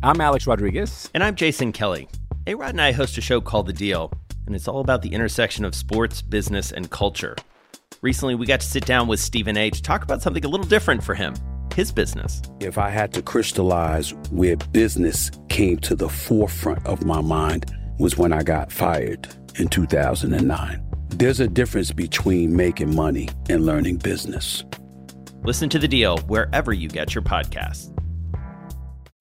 I'm Alex Rodriguez. And I'm Jason Kelly. A Rod and I host a show called The Deal, and it's all about the intersection of sports, business, and culture. Recently, we got to sit down with Stephen A to talk about something a little different for him his business. If I had to crystallize where business came to the forefront of my mind, was when I got fired in 2009. There's a difference between making money and learning business. Listen to the deal wherever you get your podcasts.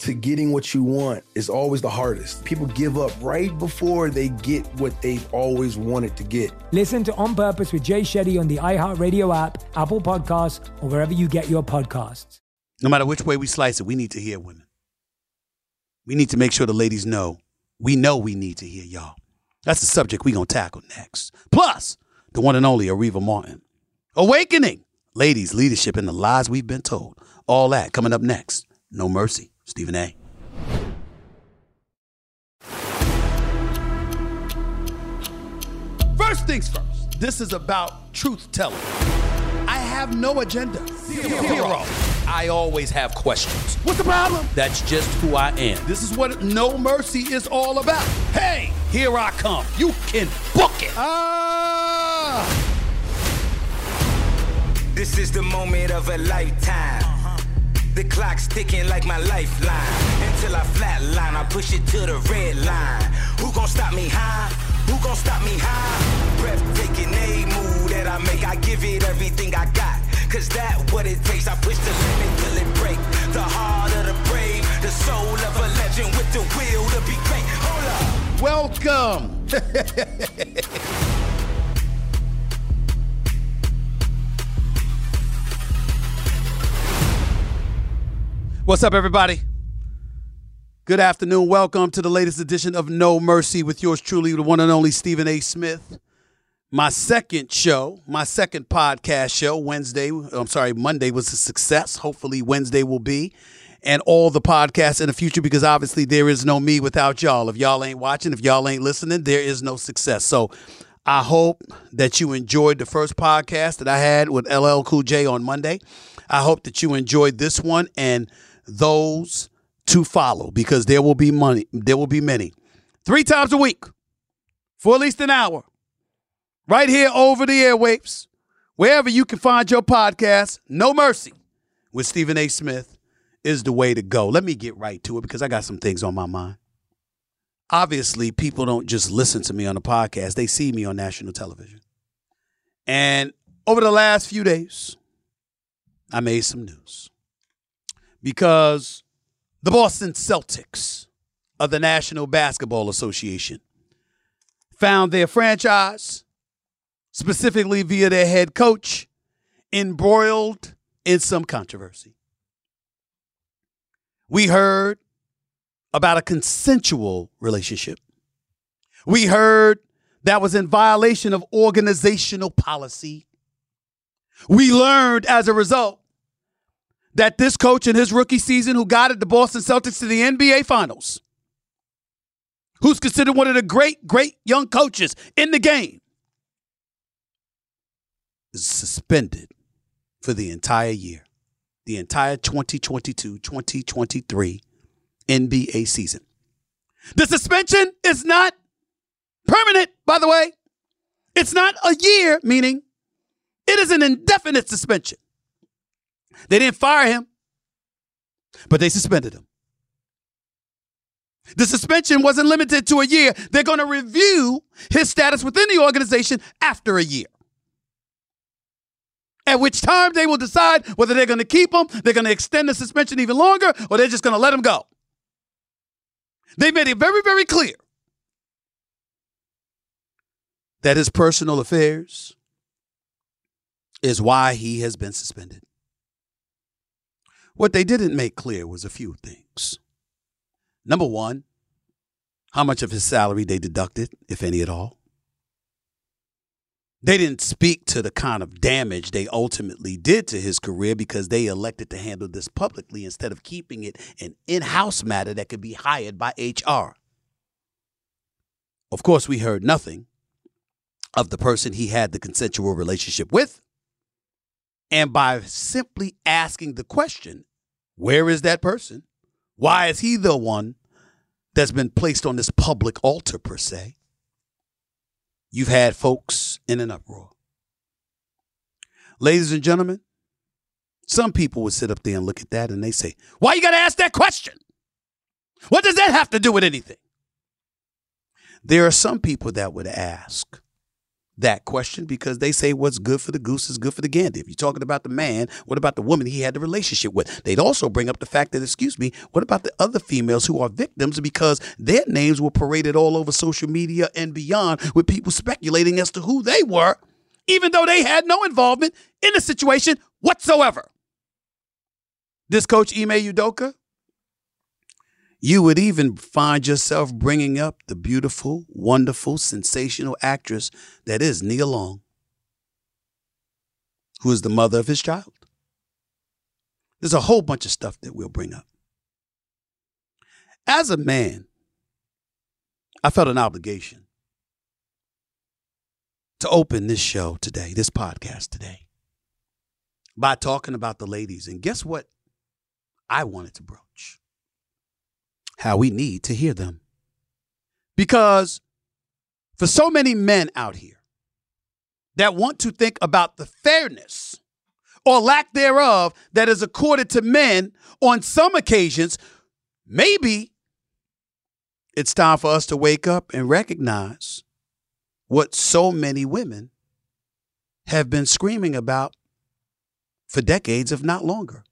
to getting what you want is always the hardest. People give up right before they get what they've always wanted to get. Listen to On Purpose with Jay Shetty on the iHeartRadio app, Apple Podcasts, or wherever you get your podcasts. No matter which way we slice it, we need to hear women. We need to make sure the ladies know. We know we need to hear y'all. That's the subject we're going to tackle next. Plus, the one and only Areva Martin. Awakening. Ladies, leadership, and the lies we've been told. All that coming up next. No mercy. Stephen A. First things first, this is about truth telling. I have no agenda. Zero. I always have questions. What's the problem? That's just who I am. This is what No Mercy is all about. Hey, here I come. You can book it. Ah! This is the moment of a lifetime. The clock's ticking like my lifeline. Until I flatline, I push it to the red line. Who gon' stop me high? Who gon' stop me high? Breathtaking a move that I make. I give it everything I got. Cause that what it takes. I push the limit till it break. The heart of the brave, the soul of a legend with the will to be great. Hold up. Welcome. What's up, everybody? Good afternoon. Welcome to the latest edition of No Mercy with yours truly, the one and only Stephen A. Smith. My second show, my second podcast show, Wednesday, I'm sorry, Monday was a success. Hopefully, Wednesday will be. And all the podcasts in the future, because obviously there is no me without y'all. If y'all ain't watching, if y'all ain't listening, there is no success. So I hope that you enjoyed the first podcast that I had with LL Cool J on Monday. I hope that you enjoyed this one and those to follow because there will be money. There will be many. Three times a week for at least an hour. Right here over the airwaves, wherever you can find your podcast, No Mercy with Stephen A. Smith is the way to go. Let me get right to it because I got some things on my mind. Obviously, people don't just listen to me on the podcast, they see me on national television. And over the last few days, I made some news because the Boston Celtics of the National Basketball Association found their franchise, specifically via their head coach, embroiled in some controversy. We heard about a consensual relationship. We heard that was in violation of organizational policy. We learned as a result that this coach in his rookie season, who guided the Boston Celtics to the NBA Finals, who's considered one of the great, great young coaches in the game, is suspended for the entire year, the entire 2022 2023 NBA season. The suspension is not permanent, by the way. It's not a year, meaning it is an indefinite suspension. They didn't fire him, but they suspended him. The suspension wasn't limited to a year. They're going to review his status within the organization after a year. At which time they will decide whether they're going to keep him, they're going to extend the suspension even longer, or they're just going to let him go. They made it very, very clear that his personal affairs is why he has been suspended. What they didn't make clear was a few things. Number one, how much of his salary they deducted, if any at all. They didn't speak to the kind of damage they ultimately did to his career because they elected to handle this publicly instead of keeping it an in house matter that could be hired by HR. Of course, we heard nothing of the person he had the consensual relationship with. And by simply asking the question, where is that person? Why is he the one that's been placed on this public altar, per se? You've had folks in an uproar. Ladies and gentlemen, some people would sit up there and look at that and they say, Why you got to ask that question? What does that have to do with anything? There are some people that would ask, that question because they say what's good for the goose is good for the gander. If you're talking about the man, what about the woman he had the relationship with? They'd also bring up the fact that, excuse me, what about the other females who are victims because their names were paraded all over social media and beyond with people speculating as to who they were, even though they had no involvement in the situation whatsoever. This coach Ime Udoka you would even find yourself bringing up the beautiful, wonderful, sensational actress that is Nia Long, who is the mother of his child. There's a whole bunch of stuff that we'll bring up. As a man, I felt an obligation to open this show today, this podcast today, by talking about the ladies. And guess what I wanted to broach? How we need to hear them. Because for so many men out here that want to think about the fairness or lack thereof that is accorded to men on some occasions, maybe it's time for us to wake up and recognize what so many women have been screaming about for decades, if not longer.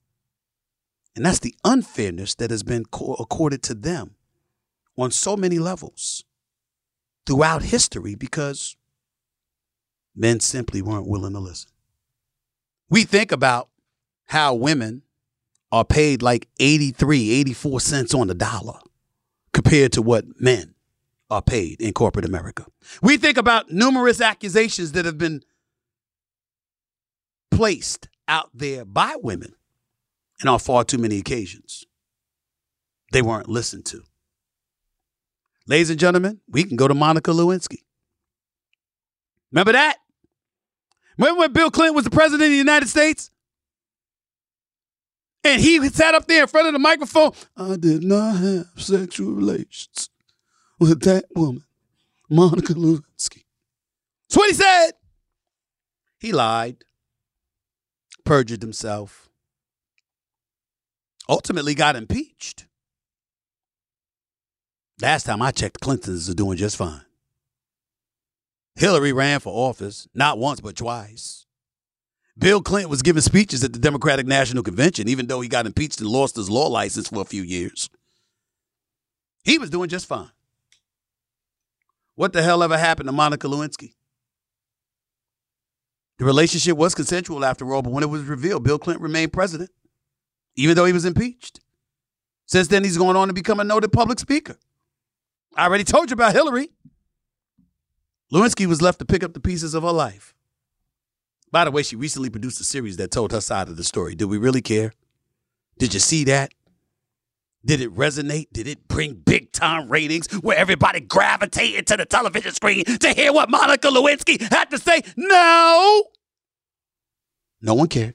And that's the unfairness that has been accorded to them on so many levels throughout history because men simply weren't willing to listen. We think about how women are paid like 83, 84 cents on the dollar compared to what men are paid in corporate America. We think about numerous accusations that have been placed out there by women and on far too many occasions, they weren't listened to. Ladies and gentlemen, we can go to Monica Lewinsky. Remember that? Remember when Bill Clinton was the president of the United States? And he sat up there in front of the microphone. I did not have sexual relations with that woman, Monica Lewinsky. That's what he said. He lied, perjured himself, ultimately got impeached. Last time I checked, Clintons are doing just fine. Hillary ran for office, not once, but twice. Bill Clinton was giving speeches at the Democratic National Convention, even though he got impeached and lost his law license for a few years. He was doing just fine. What the hell ever happened to Monica Lewinsky? The relationship was consensual after all, but when it was revealed, Bill Clinton remained president even though he was impeached. Since then, he's going on to become a noted public speaker. I already told you about Hillary. Lewinsky was left to pick up the pieces of her life. By the way, she recently produced a series that told her side of the story. Did we really care? Did you see that? Did it resonate? Did it bring big time ratings where everybody gravitated to the television screen to hear what Monica Lewinsky had to say? No. No one cared.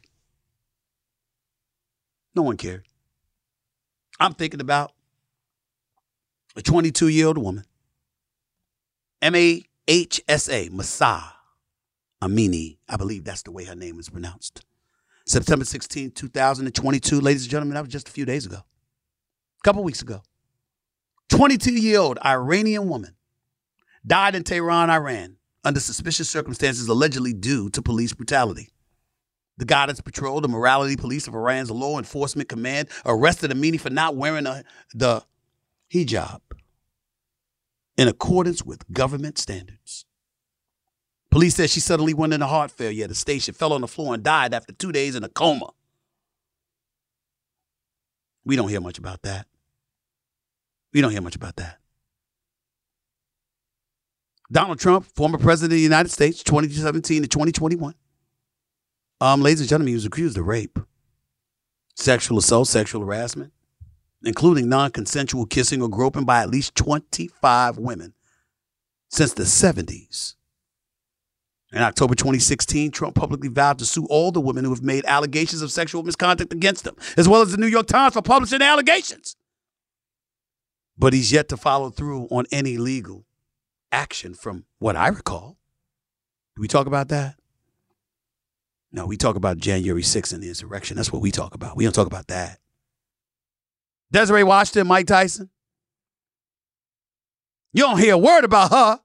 No one cared. I'm thinking about a 22 year old woman, M A H S A, Mahsa Amini. I believe that's the way her name is pronounced. September 16, 2022. Ladies and gentlemen, that was just a few days ago, a couple weeks ago. 22 year old Iranian woman died in Tehran, Iran, under suspicious circumstances allegedly due to police brutality. The Guidance Patrol, the Morality Police of Iran's Law Enforcement Command, arrested Amini for not wearing a, the hijab in accordance with government standards. Police said she suddenly went into heart failure at a station, fell on the floor, and died after two days in a coma. We don't hear much about that. We don't hear much about that. Donald Trump, former president of the United States, 2017 to 2021. Um, ladies and gentlemen, he was accused of rape, sexual assault, sexual harassment, including non consensual kissing or groping by at least 25 women since the 70s. In October 2016, Trump publicly vowed to sue all the women who have made allegations of sexual misconduct against him, as well as the New York Times for publishing the allegations. But he's yet to follow through on any legal action from what I recall. Do we talk about that? No, we talk about January 6th and the insurrection. That's what we talk about. We don't talk about that. Desiree Washington, Mike Tyson. You don't hear a word about her.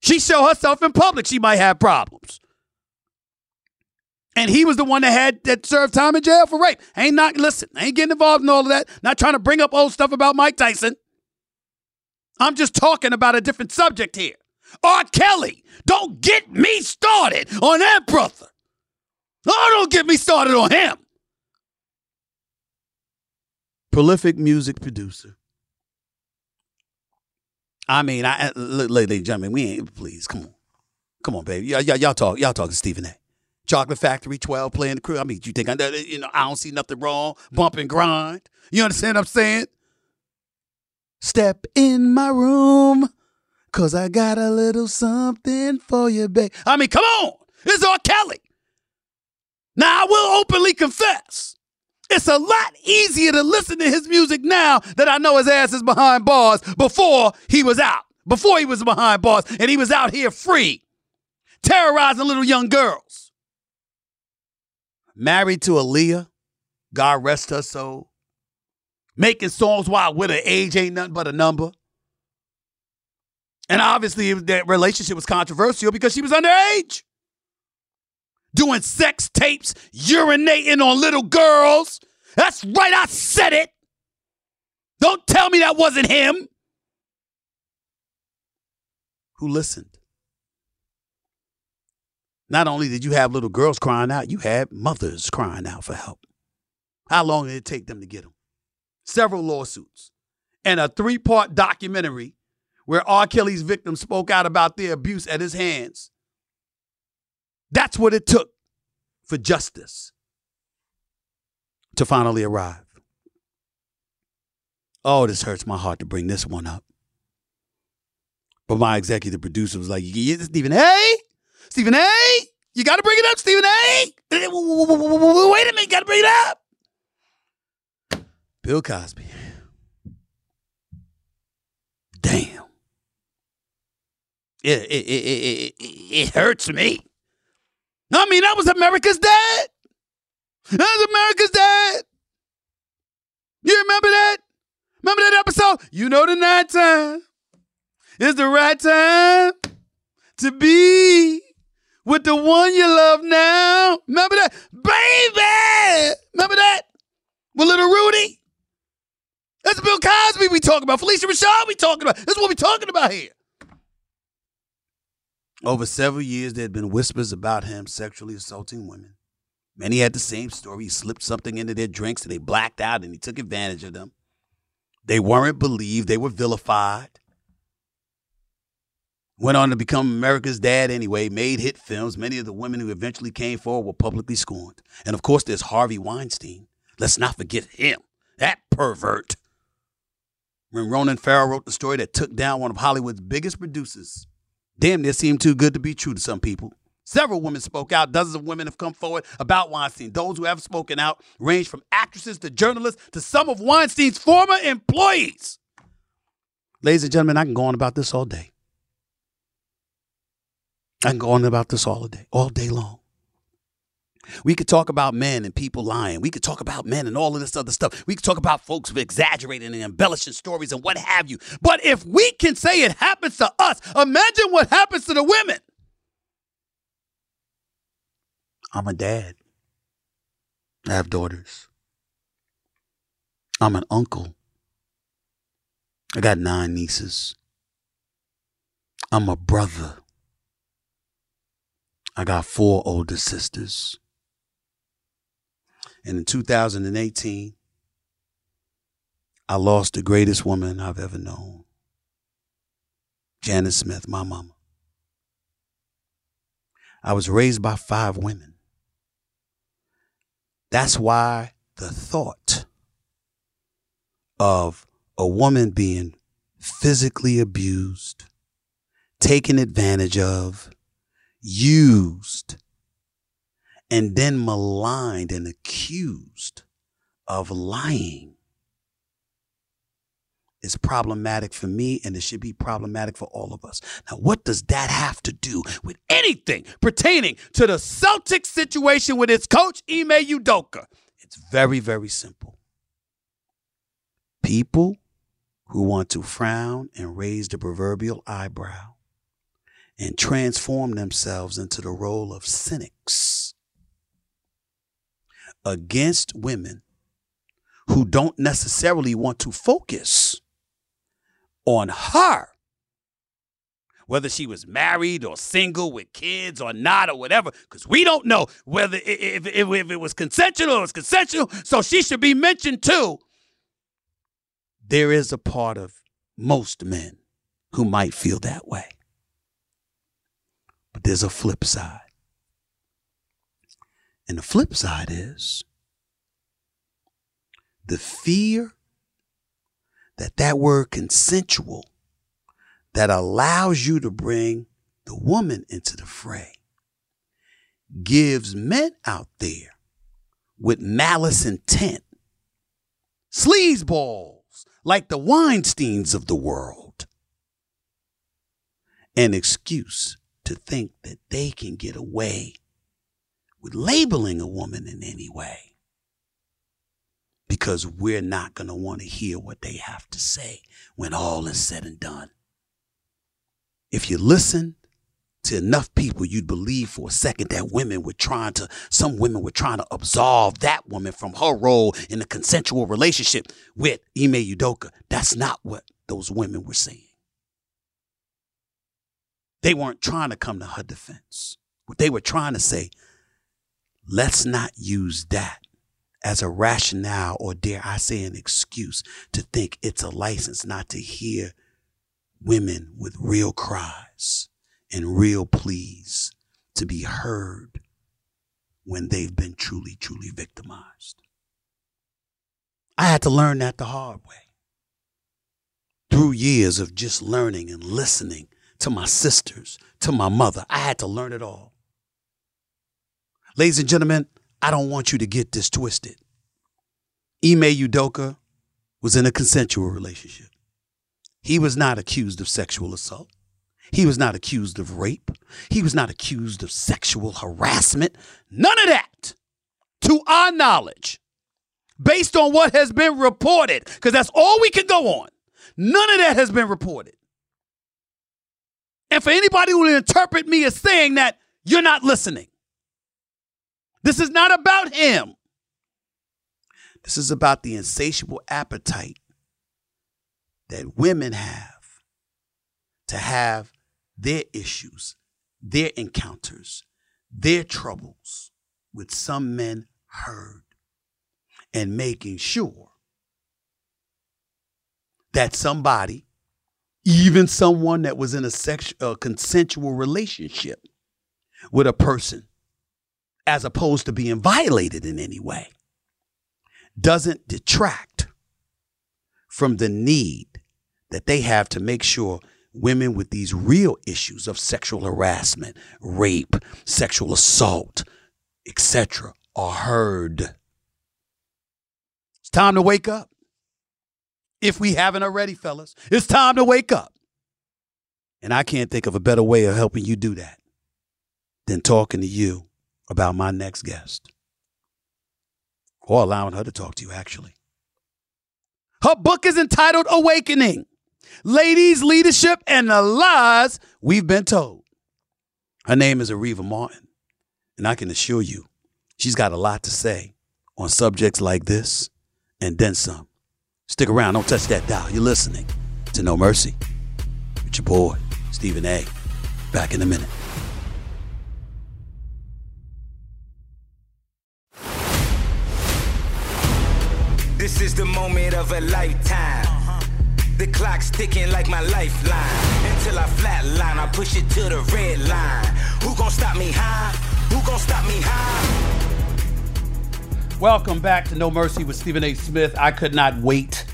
She show herself in public, she might have problems. And he was the one that had that served time in jail for rape. Ain't not listen, ain't getting involved in all of that. Not trying to bring up old stuff about Mike Tyson. I'm just talking about a different subject here. R. Kelly, don't get me started on that brother. Oh, don't get me started on him. Prolific music producer. I mean, I uh, ladies and gentlemen, we ain't please come on, come on, baby. Y'all, y'all, y'all talk, y'all talking to Stephen A. Chocolate Factory 12 playing the crew. I mean, you think I, uh, you know, I don't see nothing wrong. Bump and grind. You understand what I'm saying? Step in my room, cause I got a little something for you, babe. I mean, come on. It's R. Kelly. Now, I will openly confess. It's a lot easier to listen to his music now that I know his ass is behind bars before he was out, before he was behind bars, and he was out here free, terrorizing little young girls. Married to Aaliyah, God rest her soul. Making songs while with her age ain't nothing but a number. And obviously, that relationship was controversial because she was underage doing sex tapes, urinating on little girls. That's right, I said it. Don't tell me that wasn't him. Who listened? Not only did you have little girls crying out, you had mothers crying out for help. How long did it take them to get them? Several lawsuits and a three part documentary where R. Kelly's victims spoke out about their abuse at his hands that's what it took for justice to finally arrive. Oh, this hurts my heart to bring this one up. But my executive producer was like, Stephen A. Stephen A. You got to bring it up, Stephen A. Wait a minute, got to bring it up. Bill Cosby. Damn. It, it, it, it, it hurts me. I mean, that was America's dad. That was America's dad. You remember that? Remember that episode? You know the night time is the right time to be with the one you love now. Remember that? Baby! Remember that? With little Rudy? That's Bill Cosby we talking about. Phylicia Rashad we talking about. That's what we talking about here. Over several years, there had been whispers about him sexually assaulting women. Many had the same story. He slipped something into their drinks and they blacked out and he took advantage of them. They weren't believed, they were vilified. Went on to become America's dad anyway, made hit films. Many of the women who eventually came forward were publicly scorned. And of course, there's Harvey Weinstein. Let's not forget him, that pervert. When Ronan Farrow wrote the story that took down one of Hollywood's biggest producers, damn this seemed too good to be true to some people. Several women spoke out. Dozens of women have come forward about Weinstein. Those who have spoken out range from actresses to journalists to some of Weinstein's former employees. Ladies and gentlemen, I can go on about this all day. I can go on about this all day, all day long. We could talk about men and people lying. We could talk about men and all of this other stuff. We could talk about folks exaggerating and embellishing stories and what have you. But if we can say it happens to us, imagine what happens to the women. I'm a dad. I have daughters. I'm an uncle. I got nine nieces. I'm a brother. I got four older sisters. And in 2018, I lost the greatest woman I've ever known Janet Smith, my mama. I was raised by five women. That's why the thought of a woman being physically abused, taken advantage of, used, and then maligned and accused of lying is problematic for me and it should be problematic for all of us. Now, what does that have to do with anything pertaining to the Celtics situation with its coach, Ime Udoka? It's very, very simple. People who want to frown and raise the proverbial eyebrow and transform themselves into the role of cynics against women who don't necessarily want to focus on her. Whether she was married or single with kids or not or whatever, because we don't know whether if, if, if it was consensual or it was consensual, so she should be mentioned too. There is a part of most men who might feel that way. But there's a flip side. And the flip side is the fear that that word consensual that allows you to bring the woman into the fray gives men out there with malice intent, sleazeballs like the Weinsteins of the world, an excuse to think that they can get away with labeling a woman in any way because we're not going to want to hear what they have to say when all is said and done. If you listen to enough people, you'd believe for a second that women were trying to, some women were trying to absolve that woman from her role in a consensual relationship with Ime Udoka. That's not what those women were saying. They weren't trying to come to her defense. What they were trying to say, let's not use that as a rationale or dare I say an excuse to think it's a license not to hear women with real cries and real pleas to be heard when they've been truly, truly victimized. I had to learn that the hard way. Through years of just learning and listening to my sisters, to my mother, I had to learn it all. Ladies and gentlemen, I don't want you to get this twisted. Ime Udoka was in a consensual relationship. He was not accused of sexual assault. He was not accused of rape. He was not accused of sexual harassment. None of that, to our knowledge, based on what has been reported, because that's all we can go on. None of that has been reported. And for anybody who will interpret me as saying that, you're not listening. This is not about him. This is about the insatiable appetite that women have to have their issues, their encounters, their troubles with some men heard and making sure that somebody, even someone that was in a, sexual, uh, a consensual relationship with a person, as opposed to being violated in any way, doesn't detract from the need that they have to make sure women with these real issues of sexual harassment, rape, sexual assault, etc., are heard. It's time to wake up. If we haven't already, fellas, it's time to wake up. And I can't think of a better way of helping you do that than talking to you about my next guest. Or allowing her to talk to you, actually. Her book is entitled Awakening Ladies, Leadership, and the Lies We've Been Told. Her name is Areva Martin, And I can assure you, she's got a lot to say on subjects like this and then some. Stick around, don't touch that dial. You're listening to No Mercy with your boy, Stephen A. Back in a minute. This is the moment of a lifetime. The clock's ticking like my lifeline. Until I flatline, I push it to the red line. Who gon' stop me high? Who gon' stop me high? Welcome back to No Mercy with Stephen A. Smith. I could not wait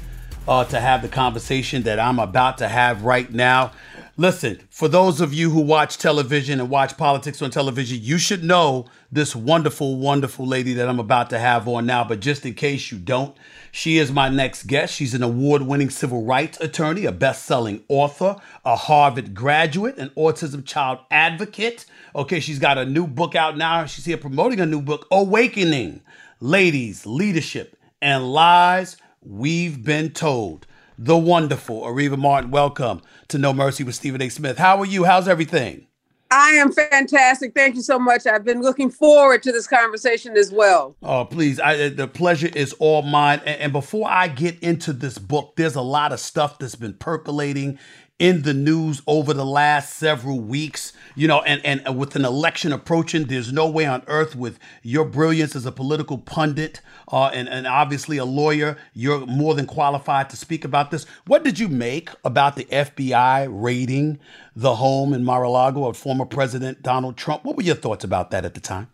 uh, to have the conversation that I'm about to have right now. Listen, for those of you who watch television and watch politics on television, you should know this wonderful, wonderful lady that I'm about to have on now. But just in case you don't, she is my next guest. She's an award winning civil rights attorney, a best selling author, a Harvard graduate, an autism child advocate. Okay, she's got a new book out now. She's here promoting a new book, Awakening Ladies, Leadership, and Lies We've Been Told. The wonderful Areva Martin, welcome to No Mercy with Stephen A. Smith. How are you? How's everything? I am fantastic. Thank you so much. I've been looking forward to this conversation as well. Oh, please. I, uh, the pleasure is all mine. And, and before I get into this book, there's a lot of stuff that's been percolating in the news over the last several weeks, you know, and, and with an election approaching, there's no way on earth with your brilliance as a political pundit uh, and, and obviously a lawyer, you're more than qualified to speak about this. What did you make about the FBI raiding the home in Mar-a-Lago of former President Donald Trump? What were your thoughts about that at the time?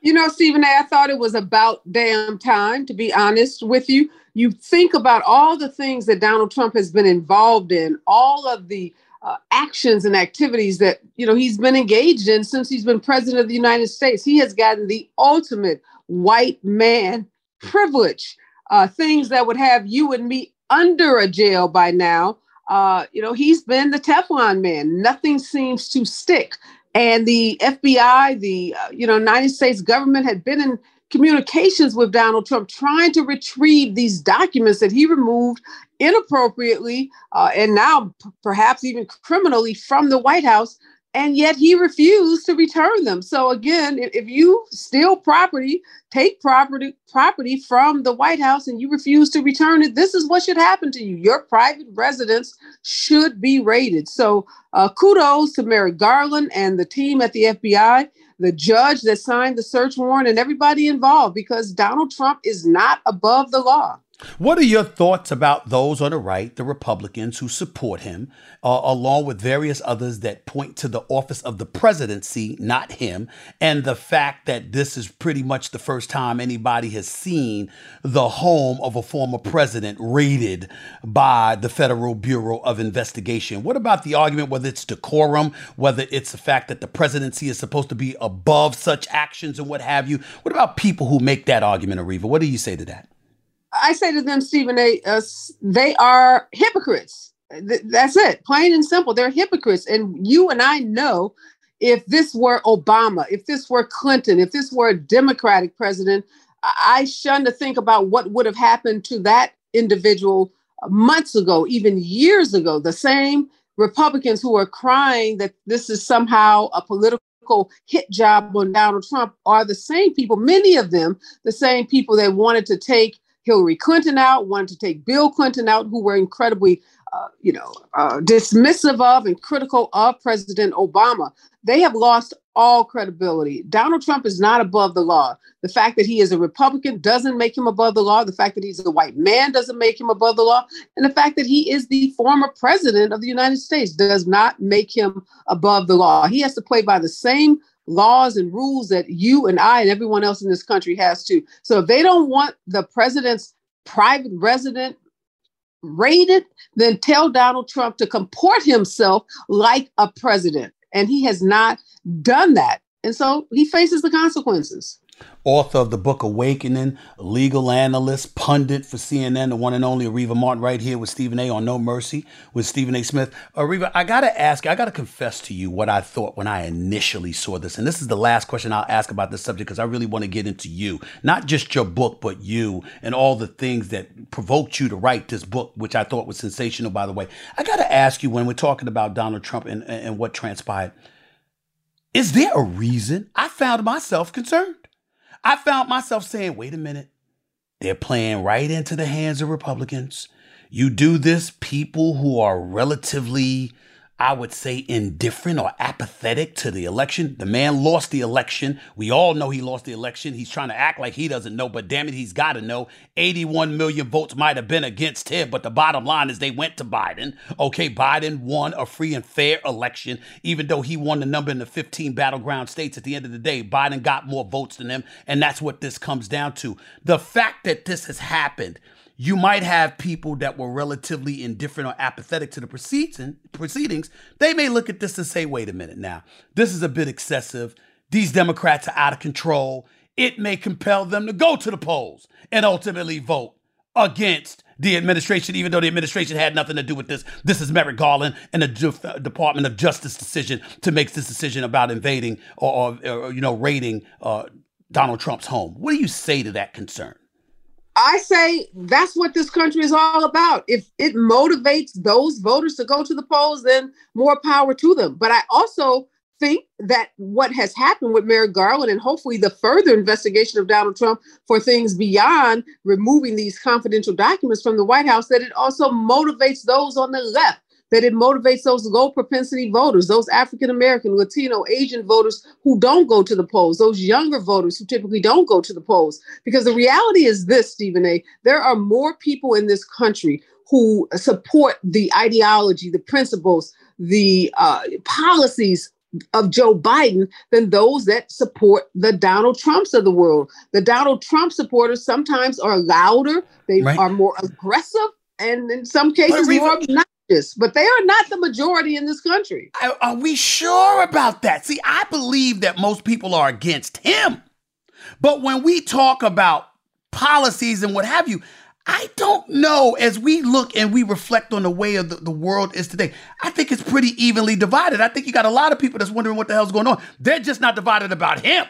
You know, Stephen I thought it was about damn time, to be honest with you. You think about all the things that Donald Trump has been involved in, all of the uh, actions and activities that, you know, he's been engaged in since he's been president of the United States. He has gotten the ultimate white man privilege, uh, things that would have you and me under a jail by now. Uh, you know, he's been the Teflon man. Nothing seems to stick and the FBI, the uh, you know United States government had been in communications with Donald Trump, trying to retrieve these documents that he removed inappropriately uh, and now p- perhaps even criminally from the White House and yet he refused to return them. So again, if, you steal property, take property property from the White House, and you refuse to return it, this is what should happen to you. Your private residence should be raided. So uh, kudos to Merrick Garland and the team at the FBI, the judge that signed the search warrant, and everybody involved, because Donald Trump is not above the law. What are your thoughts about those on the right, the Republicans who support him, uh, along with various others that point to the office of the presidency, not him, and the fact that this is pretty much the first time anybody has seen the home of a former president raided by the Federal Bureau of Investigation? What about the argument whether it's decorum, whether it's the fact that the presidency is supposed to be above such actions and what have you? What about people who make that argument, Areva? What do you say to that? I say to them, Stephen A., uh, they are hypocrites. Th- that's it, plain and simple. They're hypocrites. And you and I know if this were Obama, if this were Clinton, if this were a Democratic president, I shun to think about what would have happened to that individual months ago, even years ago. The same Republicans who are crying that this is somehow a political hit job on Donald Trump are the same people, many of them, the same people that wanted to take Hillary Clinton out, wanted to take Bill Clinton out, who were incredibly, uh, you know, uh, dismissive of and critical of President Obama. They have lost all credibility. Donald Trump is not above the law. The fact that he is a Republican doesn't make him above the law. The fact that he's a white man doesn't make him above the law. And the fact that he is the former president of the United States does not make him above the law. He has to play by the same laws and rules that you and I and everyone else in this country has to. So if they don't want the president's private resident raided, then tell Donald Trump to comport himself like a president. And he has not done that. And so he faces the consequences author of the book Awakening, legal analyst, pundit for CNN, the one and only Areva Martin, right here with Stephen A. on No Mercy with Stephen A. Smith. Areva, I got to ask, I got to confess to you what I thought when I initially saw this. And this is the last question I'll ask about this subject because I really want to get into you, not just your book, but you and all the things that provoked you to write this book, which I thought was sensational, by the way. I got to ask you when we're talking about Donald Trump and, and what transpired Is there a reason? I found myself concerned. I found myself saying, wait a minute. They're playing right into the hands of Republicans. You do this, people who are relatively I would say, indifferent or apathetic to the election. The man lost the election. We all know he lost the election. He's trying to act like he doesn't know, but damn it, he's got to know. 81 million votes might have been against him, but the bottom line is they went to Biden. Okay, Biden won a free and fair election, even though he won the number in the 15 battleground states. At the end of the day, Biden got more votes than him, and that's what this comes down to. The fact that this has happened you might have people that were relatively indifferent or apathetic to the proceedings. They may look at this and say, wait a minute now, this is a bit excessive. These Democrats are out of control. It may compel them to go to the polls and ultimately vote against the administration, even though the administration had nothing to do with this. This is Merrick Garland and the Department of Justice decision to make this decision about invading or, or, or you know, raiding uh, Donald Trump's home. What do you say to that concern? I say that's what this country is all about. If it motivates those voters to go to the polls, then more power to them. But I also think that what has happened with Merrick Garland and hopefully the further investigation of Donald Trump for things beyond removing these confidential documents from the White House, that it also motivates those on the left that it motivates those low propensity voters, those African American, Latino, Asian voters who don't go to the polls, those younger voters who typically don't go to the polls. Because the reality is this, Stephen A., there are more people in this country who support the ideology, the principles, the uh, policies of Joe Biden than those that support the Donald Trumps of the world. The Donald Trump supporters sometimes are louder, they right. are more aggressive, and in some cases more obnoxious but they are not the majority in this country. Are we sure about that? See, I believe that most people are against him. But when we talk about policies and what have you, I don't know. As we look and we reflect on the way of the, the world is today, I think it's pretty evenly divided. I think you got a lot of people that's wondering what the hell's going on. They're just not divided about him.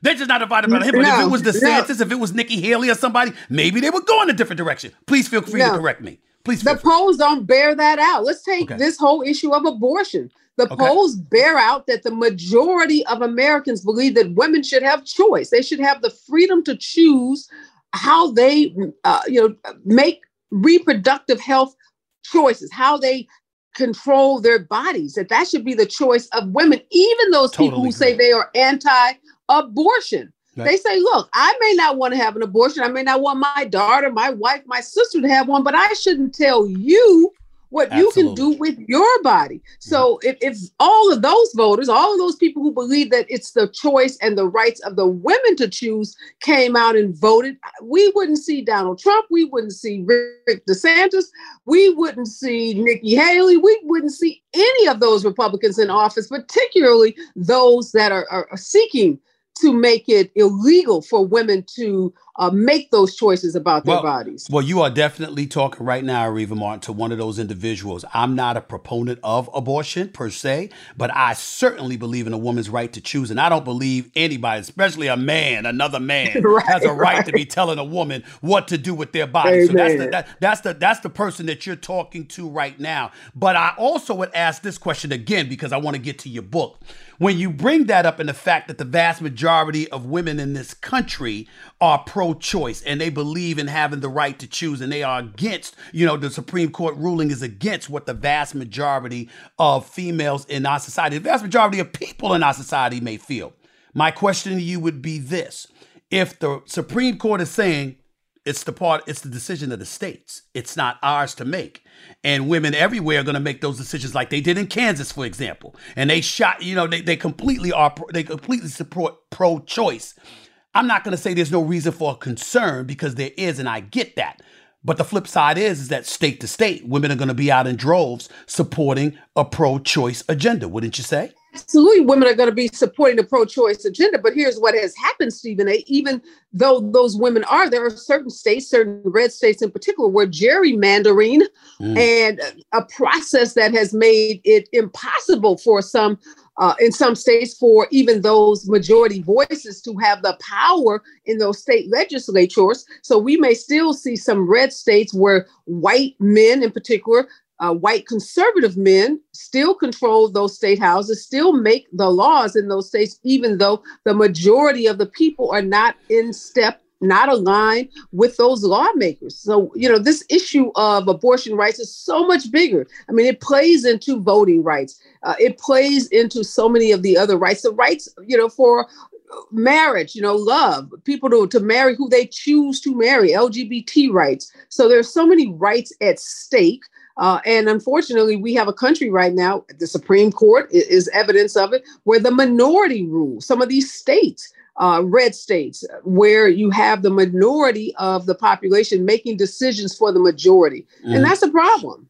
They're just not divided about him. But no, if it was DeSantis, no. if it was Nikki Haley or somebody, maybe they would go in a different direction. Please feel free no. to correct me. Please. The polls don't bear that out. Let's take okay. this whole issue of abortion. The okay. polls bear out that the majority of Americans believe that women should have choice. They should have the freedom to choose how they, uh, you know, make reproductive health choices, how they control their bodies. That that should be the choice of women, even those totally people who agree. say they are anti-abortion. They say, look, I may not want to have an abortion. I may not want my daughter, my wife, my sister to have one, but I shouldn't tell you what Absolutely. you can do with your body. So mm-hmm. if, if all of those voters, all of those people who believe that it's the choice and the rights of the women to choose came out and voted, we wouldn't see Donald Trump, we wouldn't see Rick DeSantis, we wouldn't see Nikki Haley, we wouldn't see any of those Republicans in office, particularly those that are, are seeking to make it illegal for women to uh, make those choices about their well, bodies. Well, you are definitely talking right now, Areva Martin, to one of those individuals. I'm not a proponent of abortion per se, but I certainly believe in a woman's right to choose. And I don't believe anybody, especially a man, another man, right, has a right, right, to be telling a woman what to do with their body. Amen. So that's the, that, that's the that's the person that you're talking to right now. But I also would ask this question again because I want to get to your book. When you bring that up and the fact that the vast majority of women in this country are pro choice and they believe in having the right to choose and they are against, you know, the Supreme Court ruling is against what the vast majority of females in our society, the vast majority of people in our society may feel. My question to you would be this if the Supreme Court is saying it's the part, it's the decision of the states, it's not ours to make and women everywhere are going to make those decisions like they did in Kansas, for example. And they shot, you know, they, they completely are, they completely support pro choice. I'm not going to say there's no reason for concern because there is, and I get that. But the flip side is, is that state to state, women are going to be out in droves supporting a pro choice agenda, wouldn't you say? absolutely women are going to be supporting the pro-choice agenda but here's what has happened stephen a even though those women are there are certain states certain red states in particular where gerrymandering mm. and a process that has made it impossible for some uh, in some states for even those majority voices to have the power in those state legislatures. So we may still see some red states where white men in particular uh, white conservative men still control those state houses, still make the laws in those states, even though the majority of the people are not in step, not aligned with those lawmakers. So, you know, this issue of abortion rights is so much bigger. I mean, it plays into voting rights, uh, it plays into so many of the other rights, the rights, you know, for marriage you know love people to, to marry who they choose to marry lgbt rights so there's so many rights at stake uh, and unfortunately, we have a country right now, the Supreme Court is, evidence of it, where the minority rule, some of these states, uh, red states, where you have the minority of the population making decisions for the majority. Mm. And that's a problem.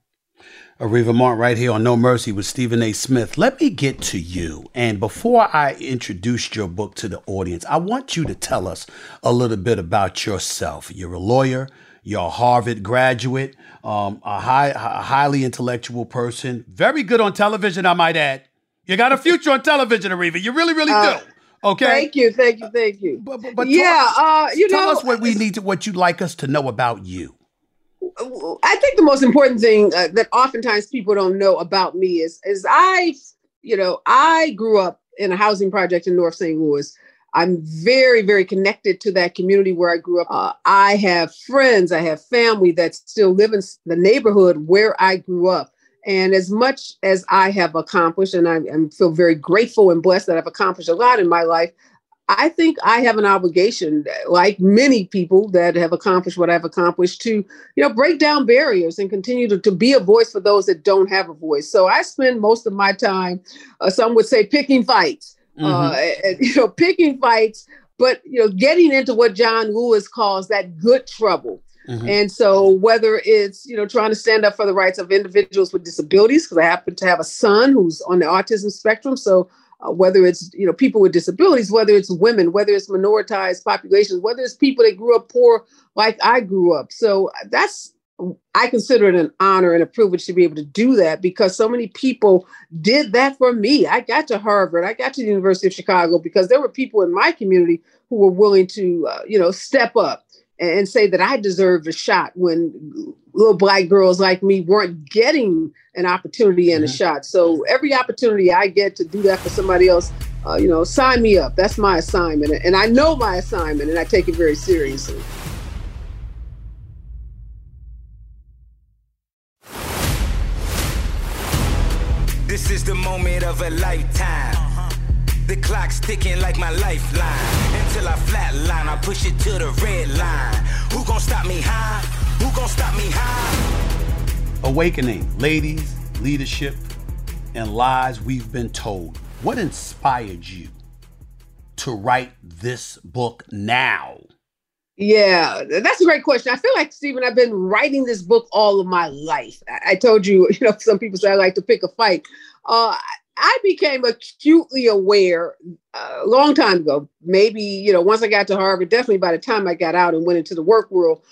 Areva Martin right here on No Mercy with Stephen A. Smith. Let me get to you. And before I introduce your book to the audience, I want you to tell us a little bit about yourself. You're a lawyer, you're a Harvard graduate, um, a, high, a highly intellectual person, very good on television, I might add. You got a future on television, Areva. You really, really uh, do. Okay. Thank you, thank you, thank you. But, but, but yeah, uh, you tell know, us what we need to, what you'd like us to know about you. I think the most important thing uh, that oftentimes people don't know about me is, is I, you know, I grew up in a housing project in North St. Louis. I'm very, very connected to that community where I grew up. Uh, I have friends, I have family that still live in the neighborhood where I grew up. And as much as I have accomplished, and I, I feel very grateful and blessed that I've accomplished a lot in my life, I think I have an obligation, like many people that have accomplished what I've accomplished, to you know break down barriers and continue to, to be a voice for those that don't have a voice. So I spend most of my time, uh, some would say, picking fights uh, mm-hmm. uh, and, you know, picking fights, but you know, getting into what John Lewis calls that good trouble. Mm-hmm. And so, whether it's you know trying to stand up for the rights of individuals with disabilities, because I happen to have a son who's on the autism spectrum, so uh, whether it's you know people with disabilities, whether it's women, whether it's minoritized populations, whether it's people that grew up poor like I grew up, so that's I consider it an honor and a privilege to be able to do that because so many people did that for me. I got to Harvard, I got to the University of Chicago because there were people in my community who were willing to, uh, you know, step up and say that I deserved a shot when little black girls like me weren't getting an opportunity and mm-hmm. a shot. So every opportunity I get to do that for somebody else, uh, you know, sign me up. That's my assignment, and I know my assignment, and I take it very seriously. This is the moment of a lifetime. The clock's ticking like my lifeline. Until I flatline, I push it to the red line. Who gon' stop me high? Who gon' stop me high? Awakening, ladies, leadership, and lies we've been told. What inspired you to write this book now? Yeah, that's a great question. I feel like Stephen, I've been writing this book all of my life. I, I told you, you know, some people say I like to pick a fight. Uh, I became acutely aware uh, a long time ago, maybe, you know, once I got to Harvard, definitely by the time I got out and went into the work world,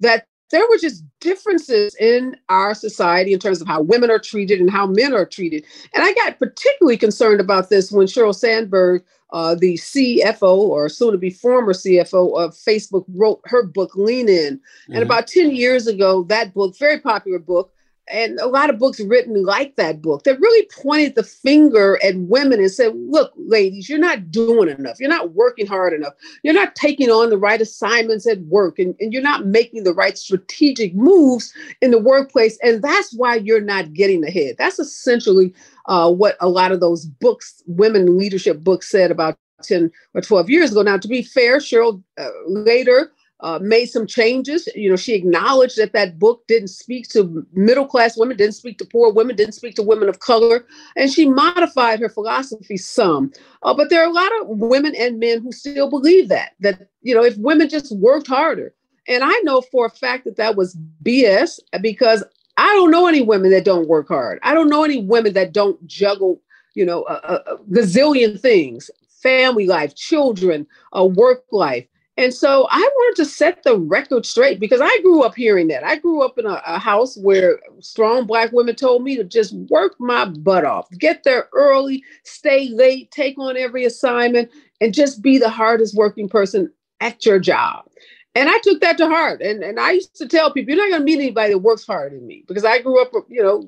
that there were just differences in our society in terms of how women are treated and how men are treated. And I got particularly concerned about this when Sheryl Sandberg uh, the CFO or soon to be former CFO of Facebook wrote her book Lean In. Mm-hmm. And about 10 years ago, that book, very popular book, and a lot of books written like that book that really pointed the finger at women and said, look, ladies, you're not doing enough. You're not working hard enough. You're not taking on the right assignments at work and, and you're not making the right strategic moves in the workplace. And that's why you're not getting ahead. That's essentially uh, what a lot of those books, women leadership books, said about 10 or 12 years ago. Now, to be fair, Sheryl uh, later uh, made some changes. You know, she acknowledged that that book didn't speak to middle class women, didn't speak to poor women, didn't speak to women of color, and she modified her philosophy some. Uh, but there are a lot of women and men who still believe that that you know if women just worked harder. And I know for a fact that that was BS because I don't know any women that don't work hard. I don't know any women that don't juggle, you know, a, a, gazillion things family life, children, a work life. And so I wanted to set the record straight because I grew up hearing that. I grew up in a, a, house where strong Black women told me to just work my butt off, get there early, stay late, take on every assignment, and just be the hardest working person at your job. and I took that to heart. And and I used to tell people, you're not gonna meet anybody that works harder than me because I grew up, you know,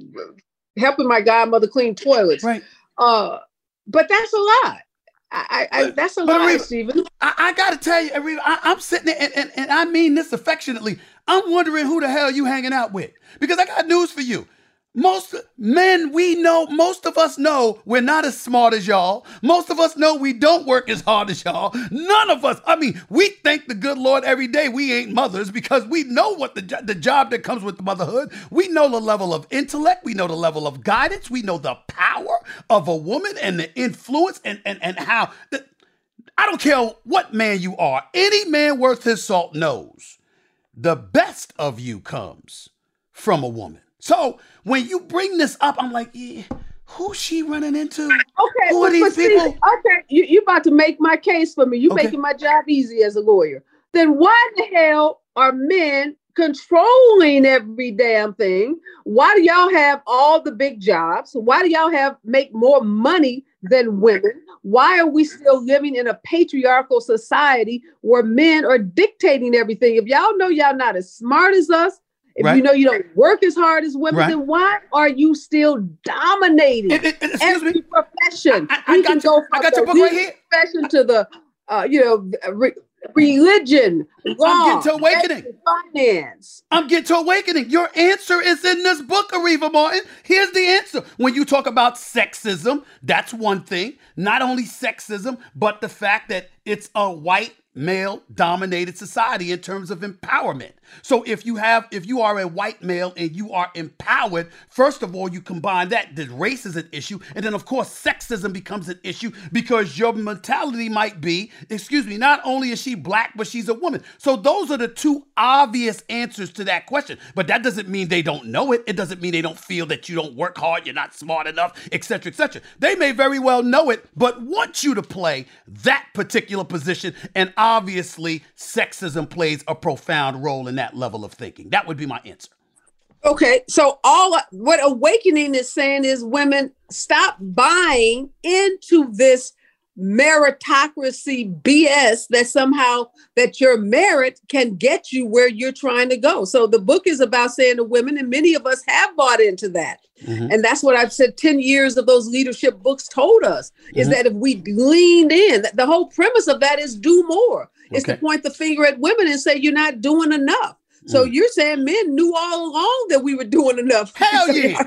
helping my godmother clean toilets. Right. Uh, but that's a lot. I, I, But- that's a lot, Stephen. I, I gotta tell you, Areva, I, I'm sitting there, and, and, and I mean this affectionately. I'm wondering who the hell you hanging out with because I got news for you. Most men we know, most of us know we're not as smart as y'all. Most of us know we don't work as hard as y'all. None of us, I mean, we thank the good Lord every day we ain't mothers because we know what the, the job that comes with motherhood. We know the level of intellect, we know the level of guidance, we know the power of a woman and the influence and, and, and how. The, I don't care what man you are. Any man worth his salt knows the best of you comes from a woman. So when you bring this up, I'm like, yeah, who's she running into? Okay, Who are these Stephen, people? okay, you you about to make my case for me. You Okay. making my job easy as a lawyer. Then why the hell are men controlling every damn thing? Why do y'all have all the big jobs? Why do y'all have make more money than women? Why are we still living in a patriarchal society where men are dictating everything? If y'all know y'all not as smart as us, if Right. you know you don't work as hard as women, Right. then why are you still dominating? And- and excuse every me. profession. I- I we got can you- go from I got your book right here. profession to the, uh, you know, re- religion, law, I'm getting to awakening. finance. I'm getting to awakening. Your answer is in this book, Areva Martin. Here's the answer. When you talk about sexism, that's one thing. Not only sexism, but the fact that it's a white male dominated society in terms of empowerment. So if you have if you are a white male and you are empowered, first of all you combine that that race is an issue and then of course sexism becomes an issue because your mentality might be, excuse me, not only is she black but she's a woman. So those are the two obvious answers to that question. But that doesn't mean they don't know it. It doesn't mean they don't feel that you don't work hard, you're not smart enough, etc., etc. They may very well know it, but want you to play that particular position. And obviously, sexism plays a profound role in that level of thinking. That would be my answer. Okay, so all what awakening is saying is women stop buying into this meritocracy BS that somehow that your merit can get you where you're trying to go. So the book is about saying to women, and many of us have bought into that. Mhm. And that's what I've said 10 years of those leadership books told us is Mhm. that if we leaned in, the whole premise of that is do more. It's to point the finger at women and say you're not doing enough. So Mm. you're saying men knew all along that we were doing enough. Hell yeah.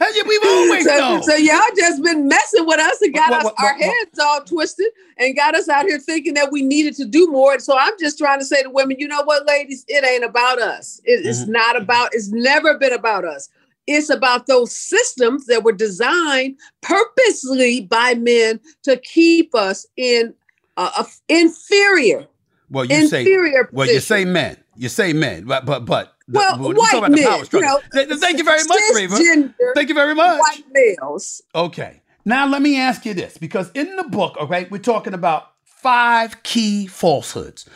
Hell yeah, we've always so, known. so y'all just been messing with us and got What- us what- our what- what- heads all twisted and got us out here thinking that we needed to do more. And so I'm just trying to say to women, you know what, ladies, it ain't about us. It- it's Mhm. not about. It's never been about us. It's about those systems that were designed purposely by men to keep us in uh, a inferior, well, you say inferior. well, you say men. You say men, but but but the- Well, you white about the men, power you know, Th- th- Thank you very much, cisgender Thank you very much. white males. Okay. Now let me ask you this because in the book, okay, we're talking about five key falsehoods.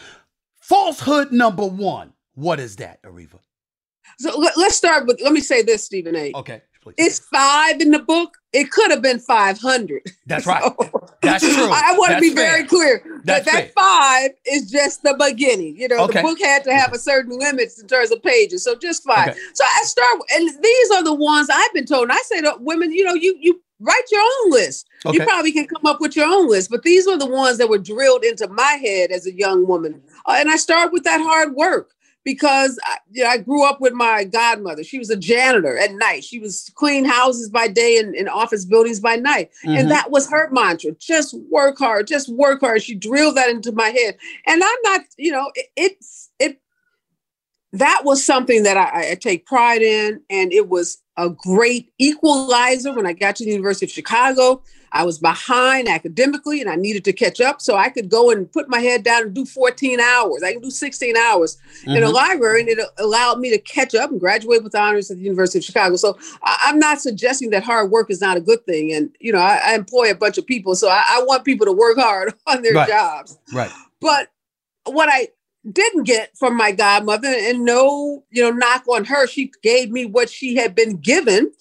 Falsehood number one. What is that, Areva? So let, us start with. Let me say this, Stephen A. Okay, please. It's five in the book. It could have been five hundred. That's right. That's true. I, want to be fair. very clear That's that fair. that five is just the beginning. You know, Okay. the book had to have a certain limits in terms of pages, so just five. Okay. So I start, and these are the ones I've been told. And I say to women, you know, you you write your own list. Okay. You probably can come up with your own list, but these were the ones that were drilled into my head as a young woman. Uh, and I start with that hard work because I, you know, I grew up with my godmother. She was a janitor at night. She was clean houses by day and, and office buildings by night. Mhm. And that was her mantra. Just work hard, just work hard. She drilled that into my head. And I'm not, you know, it, it's it that was something that I, I take pride in. And it was a great equalizer when I got to the University of Chicago. I was behind academically and I needed to catch up. So I could go and put my head down and do 14 hours. I can do 16 hours in a Mhm. library, and it allowed me to catch up and graduate with honors at the University of Chicago. So I, I'm not suggesting that hard work is not a good thing. And, you know, I, I employ a bunch of people. So I, I want people to work hard on their Right. jobs. Right. But what I didn't get from my godmother, and no, you know, knock on her, she gave me what she had been given.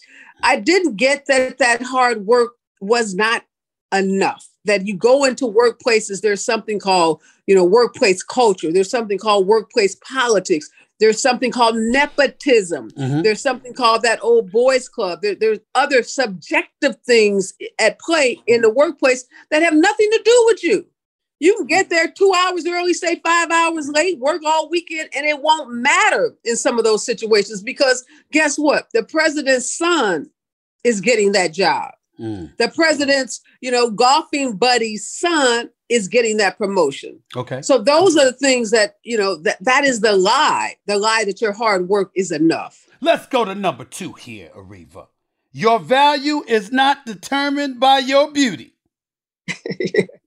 I didn't get that that hard work was not enough. That you go into workplaces, there's something called you know, workplace culture. There's something called workplace politics. There's something called nepotism. Mhm. There's something called that old boys club. There, there's other subjective things at play in the workplace that have nothing to do with you. You can get there two hours early, say five hours late, work all weekend, and it won't matter in some of those situations because guess what? The president's son is getting that job. Mm. The president's, you know, golfing buddy's son is getting that promotion. Okay. So those are the things that, you know, that that is the lie. The lie that your hard work is enough. Let's go to number two here, Areva. Your value is not determined by your beauty.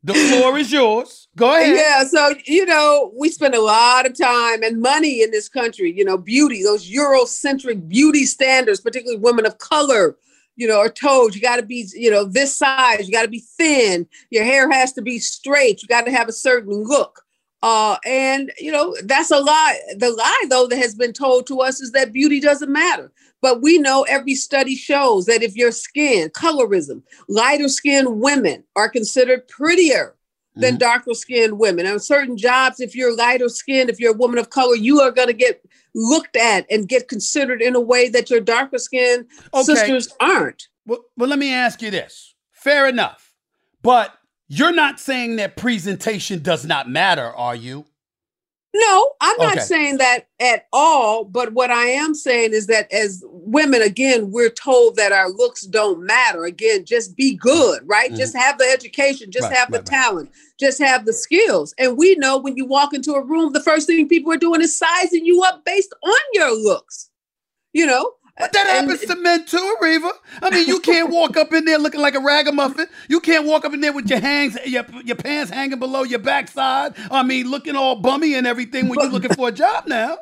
the floor is yours. Go ahead. Yeah, so you know, we spend a lot of time and money in this country, you know, beauty, those Eurocentric beauty standards, particularly women of color, you know, are told you got to be, you know, this size, you got to be thin, your hair has to be straight, you got to have a certain look. Uh, and you know, that's a lie. The lie, though, that has been told to us is that beauty doesn't matter. But we know every study shows that if your skin, colorism, lighter skinned women are considered prettier than darker skinned women. And certain jobs, if you're lighter skinned, if you're a woman of color, you are going to get looked at and get considered in a way that your darker skinned Okay. sisters aren't. Well, well, let me ask you this. Fair enough. But you're not saying that presentation does not matter, are you? No, I'm not Okay. saying that at all. But what I am saying is that as women, again, we're told that our looks don't matter. Again, just be good, right? Mhm. Just have the education, just Right, have the right, right. talent, just have the skills. And we know when you walk into a room, the first thing people are doing is sizing you up based on your looks. You know? But that And- happens to men too, Areva. I mean, you can't walk up in there looking like a ragamuffin. You can't walk up in there with your hands, your, your pants hanging below your backside. I mean, looking all bummy and everything when you're looking for a job now.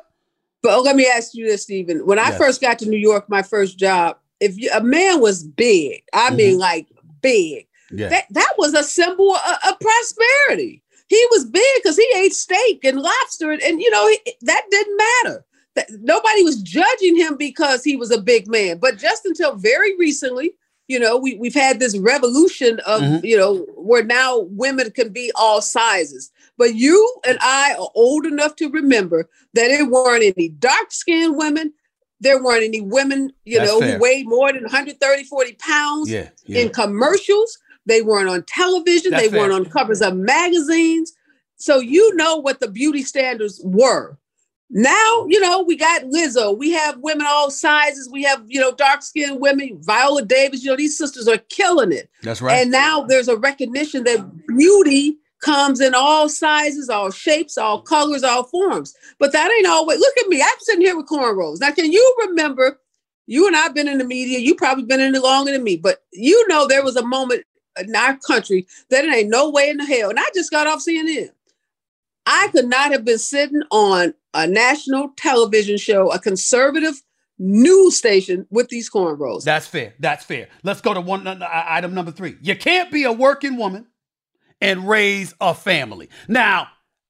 But oh, let me ask you this, Stephen. When I Yes. first got to New York, my first job, if you, a man was big, I mm-hmm. mean, like big, Yeah. that, that was a symbol of, of prosperity. He was big because he ate steak and lobster, and, and, you know he, that didn't matter. That, nobody was judging him because he was a big man. But just until very recently, you know, we we've had this revolution of Mhm. you know where now women can be all sizes. But you and I are old enough to remember that it weren't any dark skinned women. There weren't any women, you That's know, fair. who weighed more than 130, 40 pounds Yeah. yeah. in commercials. They weren't on television. That's they weren't on covers of magazines. So you know what the beauty standards were. Now, you know, we got Lizzo. We have women all sizes. We have, you know, dark skinned women, Viola Davis. You know, these sisters are killing it. That's right. And now there's a recognition that beauty comes in all sizes, all shapes, all colors, all forms. But that ain't always. Look at me. I'm sitting here with cornrows. Now, can you remember? You and I've been in the media. You probably been in it longer than me. But you know, there was a moment in our country that it ain't no way in the hell. And I just got off CNN. I could not have been sitting on a national television show, a conservative news station with these cornrows. That's fair. That's fair. Let's go to one uh, item number three. You can't be a working woman and raise a family. Now,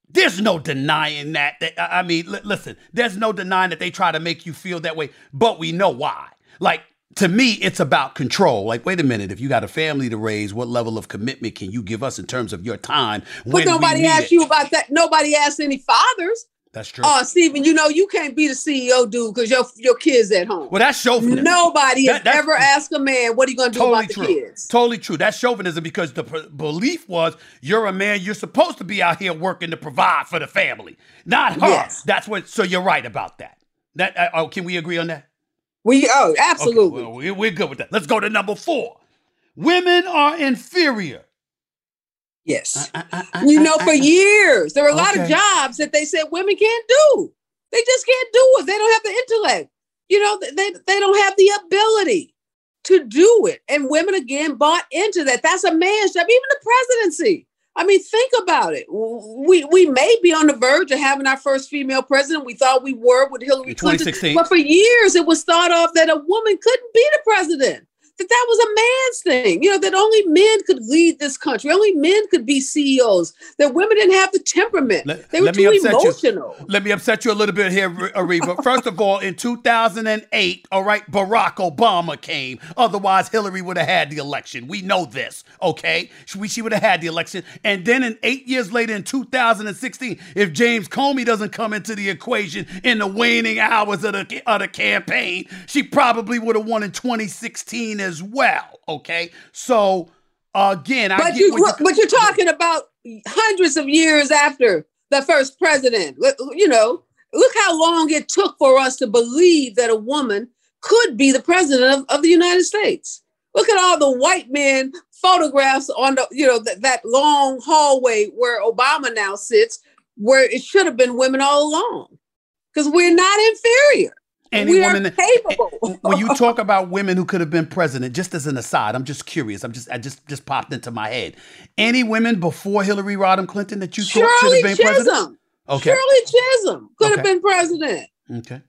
there's no denying that. that- I mean, li- listen, there's no denying that they try to make you feel that way, but we know why. Like, to me, it's about control. Like, wait a minute, if you got a family to raise, what level of commitment can you give us in terms of your time? But nobody asked it? you about that. Nobody asked any fathers. That's true. Oh, Stephen, you know you can't be the CEO, dude, because your your kids at home. well, that's chauvinism. Nobody That- has ever asked a man, "What are you going to do totally about the kids?" Totally true. That's chauvinism because the p- belief was you're a man, you're supposed to be out here working to provide for the family, not her. Yes. That's what. So you're right about that. That uh, oh, can we agree on that? We oh, Okay, absolutely. well, we- we're good with that. Let's go to number four. Women are inferior. Yes. you know, for years there were a lot of jobs that they said women can't do. They just can't do it. They don't have the intellect. You know, they they, they don't have the ability to do it. And women again bought into that. That's a man's job. Even the presidency. I mean, think about it. We we may be on the verge of having our first female president. We thought we were with Hillary Clinton, but for years it was thought of that a woman couldn't be the president. That that was a man's thing, you know, that only men could lead this country, only men could be CEOs, that women didn't have the temperament. Let, they were too emotional. You. Let me upset you a little bit here, Areva. First of all, in 2008, all right, Barack Obama came. Otherwise, Hillary would have had the election. We know this, okay? She, she would have had the election. And then in eight years later, in 2016, if James Comey doesn't come into the equation in the waning hours of the, of the campaign, she probably would have won in 2016 as well. Okay, so again, but you, you, but you're talking about hundreds of years after the first president. You know, look how long it took for us to believe that a woman could be the president of, of the United States. Look at all the white men photographs on the, you know, that, that long hallway where Obama now sits, where it should have been women all along. Because we're not inferior any we woman capable. Eh, when you talk about women who could have been president, just as an aside, I'm just curious. I'm just I just just popped into my head. Any women before Hillary Rodham Clinton that you Shirley thought should have been Chisholm. president? Okay. Shirley Chisholm could okay. have been president. Okay.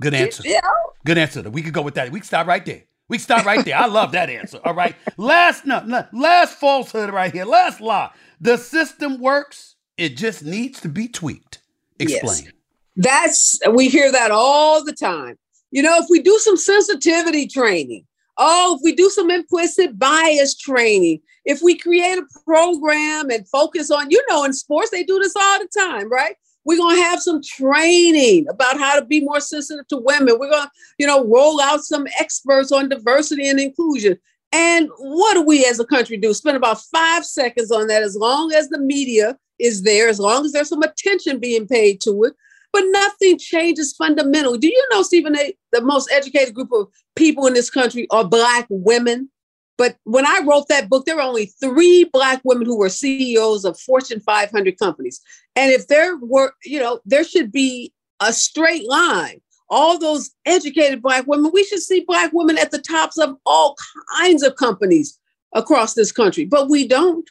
Good answer. Yeah. Good answer. We could go with that. We can stop right there. We can stop right there. I love that answer. All right. Last no, no, last falsehood right here. Last lie. The system works. It just needs to be tweaked. Explain. Yes. That's we hear that all the time. You know, if we do some sensitivity training, oh, if we do some implicit bias training, if we create a program and focus on, you know, in sports, they do this all the time, right? We're going to have some training about how to be more sensitive to women. We're going to, you know, roll out some experts on diversity and inclusion. And what do we as a country do? Spend about five seconds on that as long as the media is there, as long as there's some attention being paid to it but nothing changes fundamentally. Do you know, Stephen A., the most educated group of people in this country are Black women? But when I wrote that book, there were only three Black women who were CEOs of Fortune 500 companies. And if there were, you know, there should be a straight line. All those educated Black women, we should see Black women at the tops of all kinds of companies across this country, but we don't.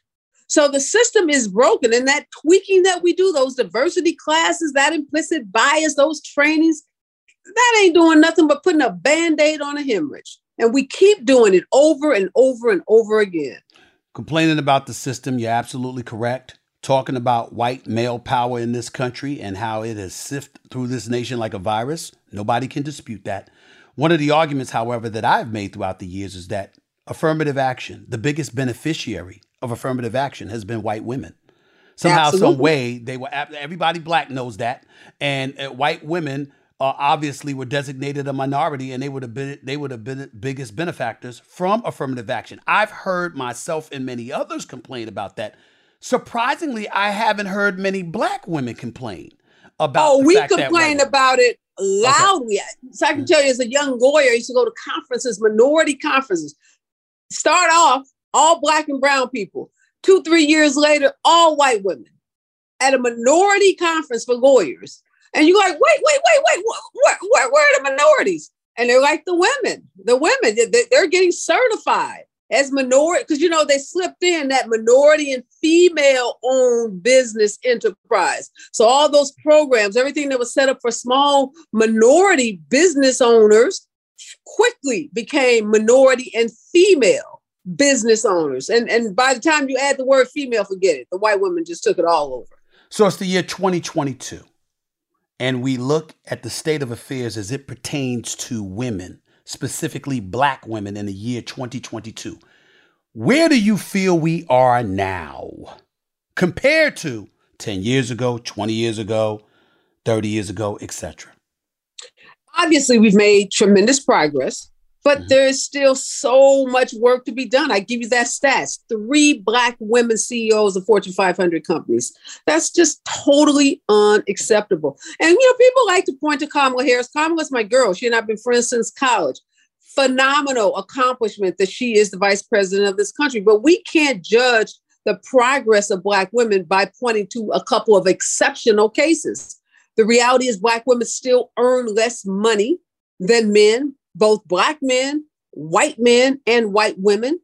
So the system is broken, and that tweaking that we do, those diversity classes, that implicit bias, those trainings, that ain't doing nothing but putting a band aid on a hemorrhage. And we keep doing it over and over and over again. Complaining about the system, you're absolutely correct. Talking about white male power in this country and how it has sifted through this nation like a virus, nobody can dispute that. One of the arguments, however, that I've made throughout the years is that affirmative action, the biggest beneficiary of affirmative action has been white women. Somehow, Absolutely. some way, they were everybody black knows that, and uh, white women uh, obviously were designated a minority, and they would have been they would have been biggest benefactors from affirmative action. I've heard myself and many others complain about that. Surprisingly, I haven't heard many black women complain about. Oh, we complain about it loudly. Okay. So I can tell you, as a young lawyer, I used to go to conferences, minority conferences. Start off all black and brown people. Two, three years later, all white women at a minority conference for lawyers. And you're like, wait, wait, wait, wait, where, where, where are the minorities? And they're like the women, the women, they're getting certified as minority, because you know, they slipped in that minority and female owned business enterprise. So all those programs, everything that was set up for small minority business owners quickly became minority and female business owners. And and by the time you add the word female, forget it. The white women just took it all over. So it's the year 2022. And we look at the state of affairs as it pertains to women, specifically black women in the year 2022. Where do you feel we are now compared to 10 years ago, 20 years ago, 30 years ago, etc.? Obviously, we've made tremendous progress. But mm-hmm. there's still so much work to be done. I give you that stats three Black women CEOs of Fortune 500 companies. That's just totally unacceptable. And, you know, people like to point to Kamala Harris. Kamala's my girl. She and I have been friends since college. Phenomenal accomplishment that she is the vice president of this country. But we can't judge the progress of Black women by pointing to a couple of exceptional cases. The reality is, Black women still earn less money than men both Black men, white men, and white women.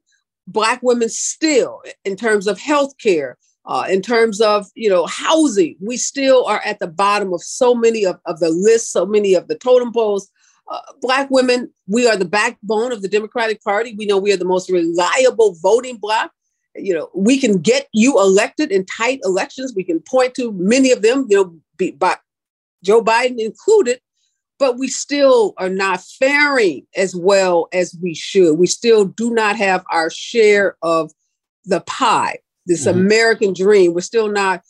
Black women still, in terms of healthcare, uh, in terms of you know housing, we still are at the bottom of so many of, of the lists, so many of the totem poles. uh, black women, we are the backbone of the Democratic Party. We know we are the most reliable voting bloc. You know, we can get you elected in tight elections. We can point to many of them, you know, be, by Joe Biden included, but we still are not faring as well as we should. We still do not have our share of the pie, this mm-hmm. American dream. We're still not,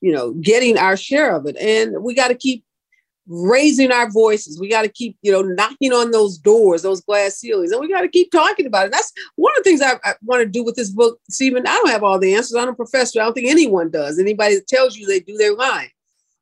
you know, getting our share of it. And we got to keep raising our voices. We got to keep, you know, knocking on those doors, those glass ceilings, and we got to keep talking about it. That's one of the things I, I want to do with this book, Stephen. I don't have all the answers. I'm a professor. I don't think anyone does. Anybody that tells you they do, they're lying.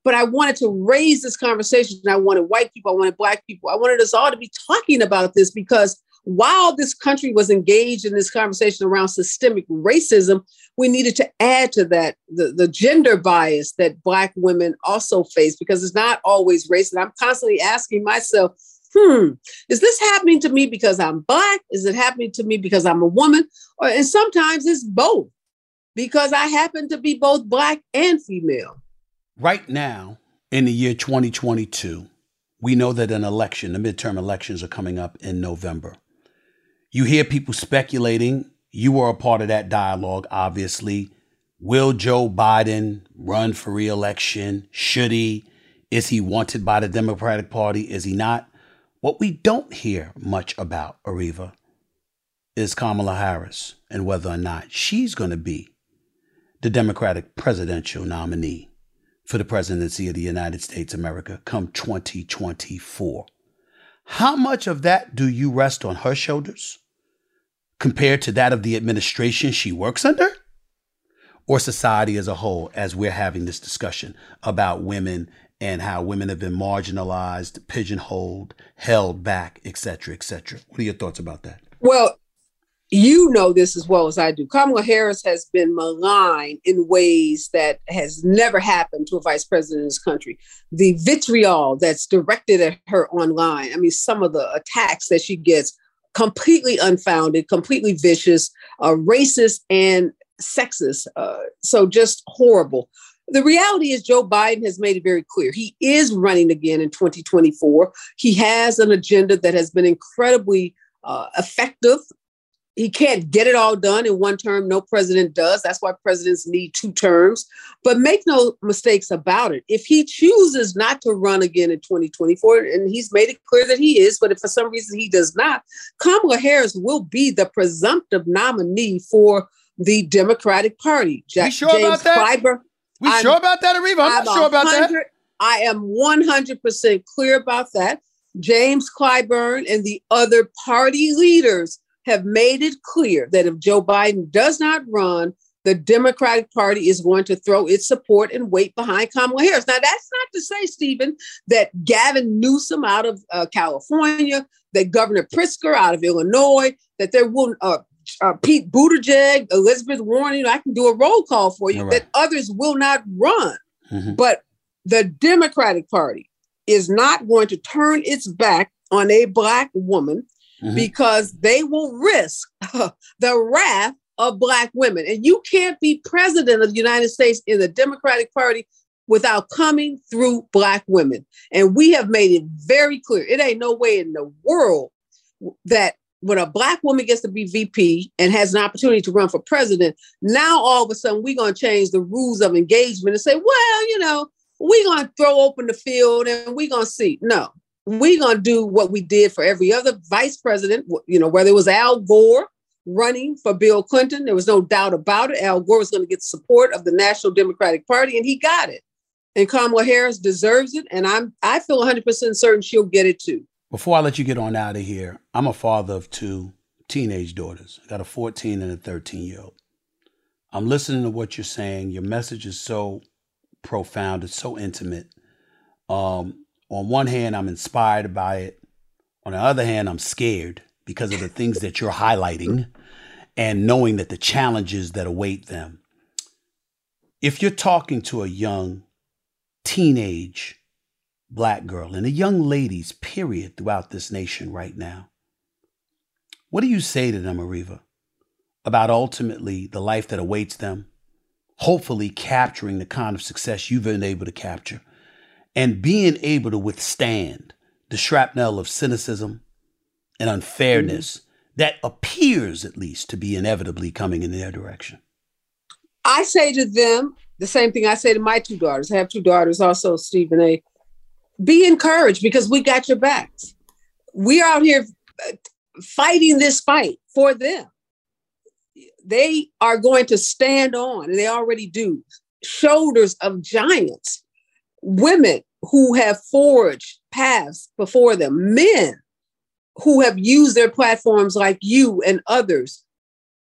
But I wanted to raise this conversation. I wanted white people, I wanted black people, I wanted us all to be talking about this because while this country was engaged in this conversation around systemic racism, we needed to add to that the, the gender bias that Black women also face because it's not always. And I'm constantly asking myself, hmm, is this happening to me because I'm Black? Is it happening to me because I'm a woman? Or, and sometimes it's both because I happen to be both Black and female. Right now, in the year 2022, we know that an election, the midterm elections, are coming up in November. You hear people speculating. You were a part of that dialogue, obviously. Will Joe Biden run for reelection? Should he? Is he wanted by the Democratic Party? Is he not? What we don't hear much about, Areva, is Kamala Harris and whether or not she's going to be the Democratic presidential nominee for the presidency of the United States of America come 2024. How much of that do you rest on her shoulders? compared to that of the administration she works under? Or society as a whole, as we're having this discussion about women and how women have been marginalized, pigeonholed, held back, etc., etc. What are your thoughts about that? Well, you know this as well as I do. Kamala Harris has been maligned in ways that has never happened to a vice president in this country. The vitriol that's directed at her online, I mean, some of the attacks that she gets completely unfounded, completely vicious, uh, racist, and sexist. Uh, so just horrible. The reality is, Joe Biden has made it very clear. He is running again in 2024. He has an agenda that has been incredibly uh, effective he can't get it all done in one term. No president does. That's why presidents need two terms. But make no mistakes about it. If he chooses not to run again in 2024, and he's made it clear that he is, but if for some reason he does not, Kamala Harris will be the presumptive nominee for the Democratic Party. Jack, we sure James about that? Clyburn, we I'm, sure about that, Areva? I'm, I'm not sure about that. I am 100% clear about that. James Clyburn and the other party leaders have made it clear that if Joe Biden does not run, the Democratic Party is going to throw its support and weight behind Kamala Harris. Now, that's not to say, Stephen, that Gavin Newsom out of uh, California, that Governor Pritzker out of Illinois, that there will uh, uh, Pete Buttigieg, Elizabeth Warren. You know, I can do a roll call for you. Right. That others will not run, mm-hmm. but the Democratic Party is not going to turn its back on a black woman mm-hmm. because they will risk the wrath of Black women. And you can't be president of the United States in the Democratic Party without coming through Black women. And we have made it very clear it ain't no way in the world that when a Black woman gets to be VP and has an opportunity to run for president, now all of a sudden we're going to change the rules of engagement and say, well, you know, we're going to throw open the field and we're going to see. No, we're going to do what we did for every other vice president, you know, whether it was Al Gore running for Bill Clinton, there was no doubt about it. Al Gore was going to get the support of the National Democratic Party, and he got it. And Kamala Harris deserves it, and I'm I feel 100% certain she'll get it too. Before I let you get on out of here, I'm a father of two teenage daughters. I got a 14 and a 13 year old. I'm listening to what you're saying. Your message is so profound. It's so intimate. Um, on one hand, I'm inspired by it. On the other hand, I'm scared because of the things that you're highlighting and knowing that the challenges that await them. If you're talking to a young teenage black girl and a young ladies, period, throughout this nation right now, what do you say to them, Areva, about ultimately the life that awaits them, hopefully capturing the kind of success you've been able to capture? And being able to withstand the shrapnel of cynicism and unfairness mm-hmm. that appears, at least, to be inevitably coming in their direction? I say to them the same thing I say to my two daughters. I have two daughters also, Stephen A. Be encouraged because we got your backs. We're out here uh, fighting this fight for them. They are going to stand on, and they already do, shoulders of giants, women who have forged paths before them, men who have used their platforms like you and others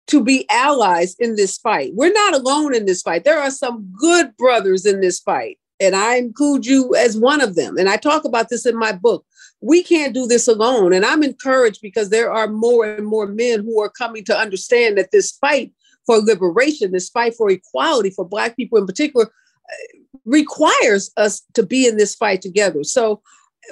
to be allies in this fight. We're not alone in this fight. There are some good brothers in this fight, and I include you as one of them. And I talk about this in my book. We can't do this alone. And I'm encouraged because there are more and more men who are coming to understand that this fight for liberation, this fight for equality for Black people in particular, requires us to be in this fight together. So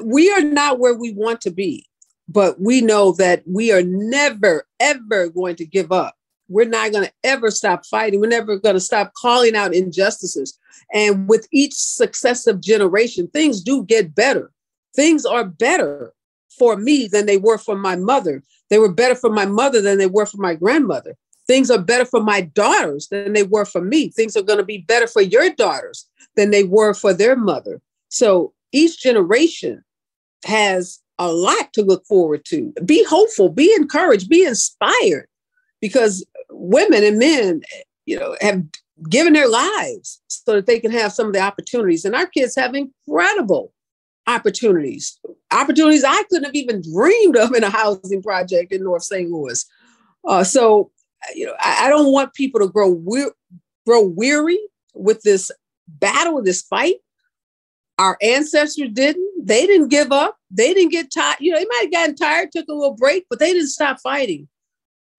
we are not where we want to be, but we know that we are never, ever going to give up we're not going to ever stop fighting. We're never going to stop calling out injustices. And with each successive generation, things do get better. Things are better for me than they were for my mother. They were better for my mother than they were for my grandmother. Things are better for my daughters than they were for me. Things are going to be better for your daughters than they were for their mother. So each generation has a lot to look forward to. Be hopeful, be encouraged, be inspired because women and men, you know, have given their lives so that they can have some of the opportunities. And our kids have incredible opportunities, opportunities I couldn't have even dreamed of in a housing project in North St. Louis. Uh, so, you know, I, I, don't want people to grow we- grow weary with this battle, this fight. Our ancestors didn't. They didn't give up. They didn't get tired. You know, they might have gotten tired, took a little break, but they didn't stop fighting.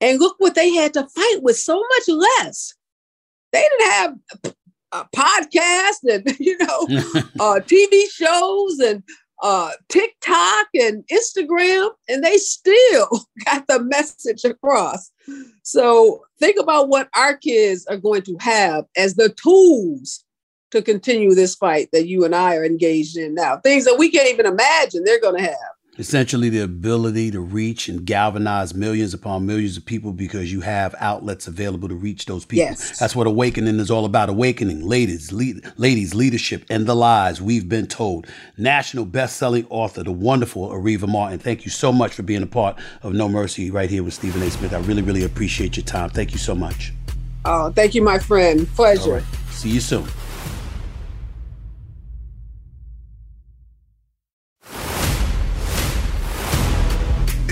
And look what they had to fight with so much less. They didn't have a podcast and, you know, uh, TV shows and uh, TikTok and Instagram, and they still got the message across. So think about what our kids are going to have as the tools to continue this fight that you and I are engaged in now. Things that we can't even imagine they're going to have essentially the ability to reach and galvanize millions upon millions of people because you have outlets available to reach those people. Yes. That's what awakening is all about. Awakening, ladies, lead, ladies, leadership, and the lies we've been told. National best-selling author, the wonderful Areva Martin. Thank you so much for being a part of No Mercy right here with Stephen A. Smith. I really, really appreciate your time. Thank you so much. Oh, thank you, my friend. Pleasure. See you soon.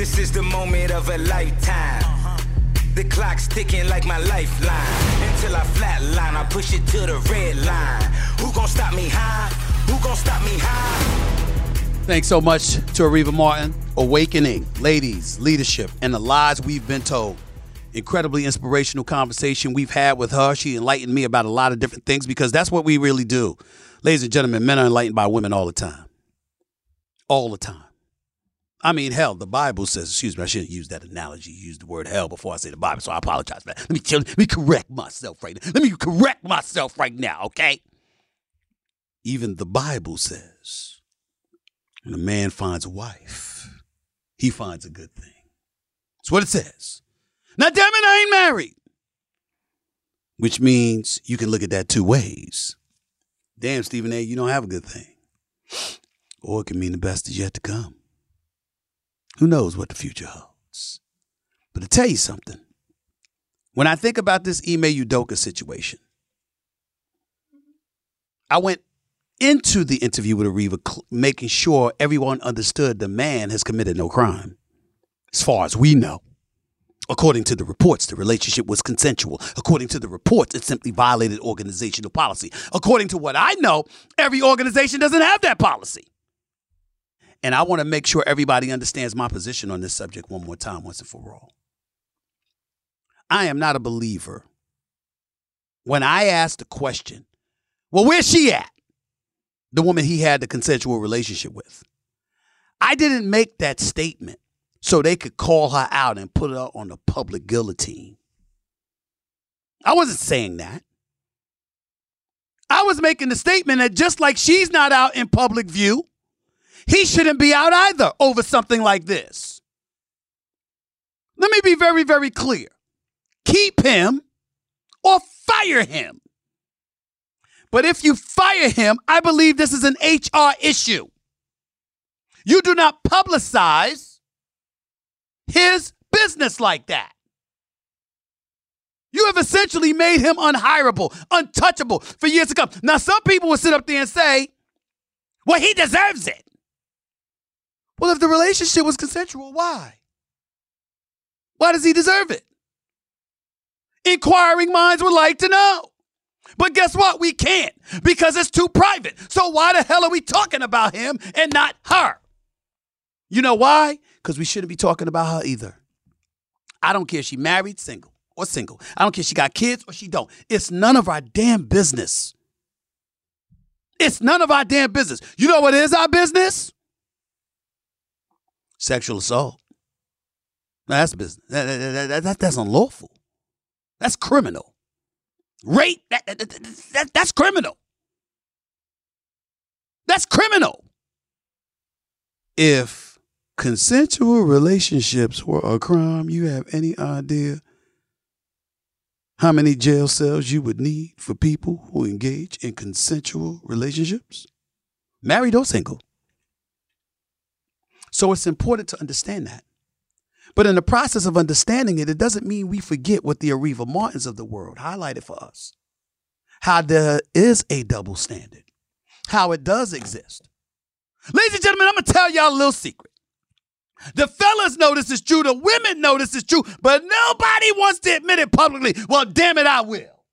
This is the moment of a lifetime. The clock's ticking like my lifeline. Until I flatline, I push it to the red line. Who gon' stop me high? Who gon' stop me high? Thanks so much to Areva Martin. Awakening, ladies, leadership, and the lies we've been told. Incredibly inspirational conversation we've had with her. She enlightened me about a lot of different things because that's what we really do. Ladies and gentlemen, men are enlightened by women all the time. All the time. I mean, hell, the Bible says, excuse me, I shouldn't use that analogy, use the word hell before I say the Bible, so I apologize for that. Let me, tell, let me correct myself right now. Let me correct myself right now, okay? Even the Bible says, when a man finds a wife, he finds a good thing. That's what it says. Now, damn it, I ain't married. Which means you can look at that two ways. Damn, Stephen A., you don't have a good thing. Or it can mean the best is yet to come. Who knows what the future holds? But to tell you something, when I think about this Ime Udoka situation, I went into the interview with Areva making sure everyone understood the man has committed no crime. As far as we know. According to the reports, the relationship was consensual. According to the reports, it simply violated organizational policy. According to what I know, every organization doesn't have that policy. And I want to make sure everybody understands my position on this subject one more time, once and for all. I am not a believer. When I asked the question, well, where's she at? The woman he had the consensual relationship with. I didn't make that statement so they could call her out and put her on the public guillotine. I wasn't saying that. I was making the statement that just like she's not out in public view, he shouldn't be out either over something like this. Let me be very, very clear. Keep him or fire him. But if you fire him, I believe this is an HR issue. You do not publicize his business like that. You have essentially made him unhireable, untouchable for years to come. Now, some people will sit up there and say, well, he deserves it. Well, if the relationship was consensual, why? Why does he deserve it? Inquiring minds would like to know. But guess what? We can't because it's too private. So why the hell are we talking about him and not her? You know why? Because we shouldn't be talking about her either. I don't care if she married, single, or single. I don't care if she got kids or she don't. It's none of our damn business. It's none of our damn business. You know what is our business? Sexual assault. That's business. That, that, that, that's unlawful. That's criminal. Rape, that, that, that, that's criminal. That's criminal. If consensual relationships were a crime, you have any idea how many jail cells you would need for people who engage in consensual relationships? Married or single. So it's important to understand that. But in the process of understanding it, it doesn't mean we forget what the Areva Martins of the world highlighted for us. How there is a double standard, how it does exist. Ladies and gentlemen, I'm going to tell y'all a little secret. The fellas know this is true, the women know this is true, but nobody wants to admit it publicly. Well, damn it, I will.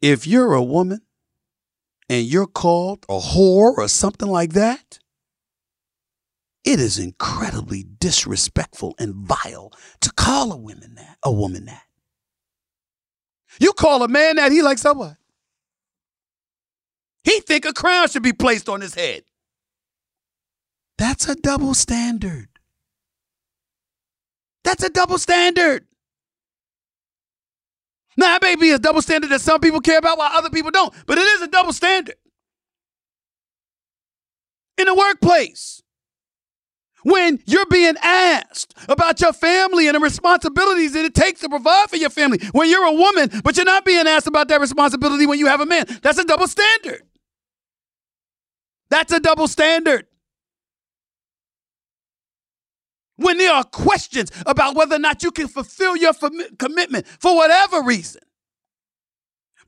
If you're a woman and you're called a whore or something like that, it is incredibly disrespectful and vile to call a woman that. A woman that. You call a man that, he like someone. He think a crown should be placed on his head. That's a double standard. That's a double standard. Now, that may be a double standard that some people care about while other people don't, but it is a double standard. In the workplace, when you're being asked about your family and the responsibilities that it takes to provide for your family, when you're a woman, but you're not being asked about that responsibility when you have a man, that's a double standard. That's a double standard. When there are questions about whether or not you can fulfill your fam- commitment for whatever reason,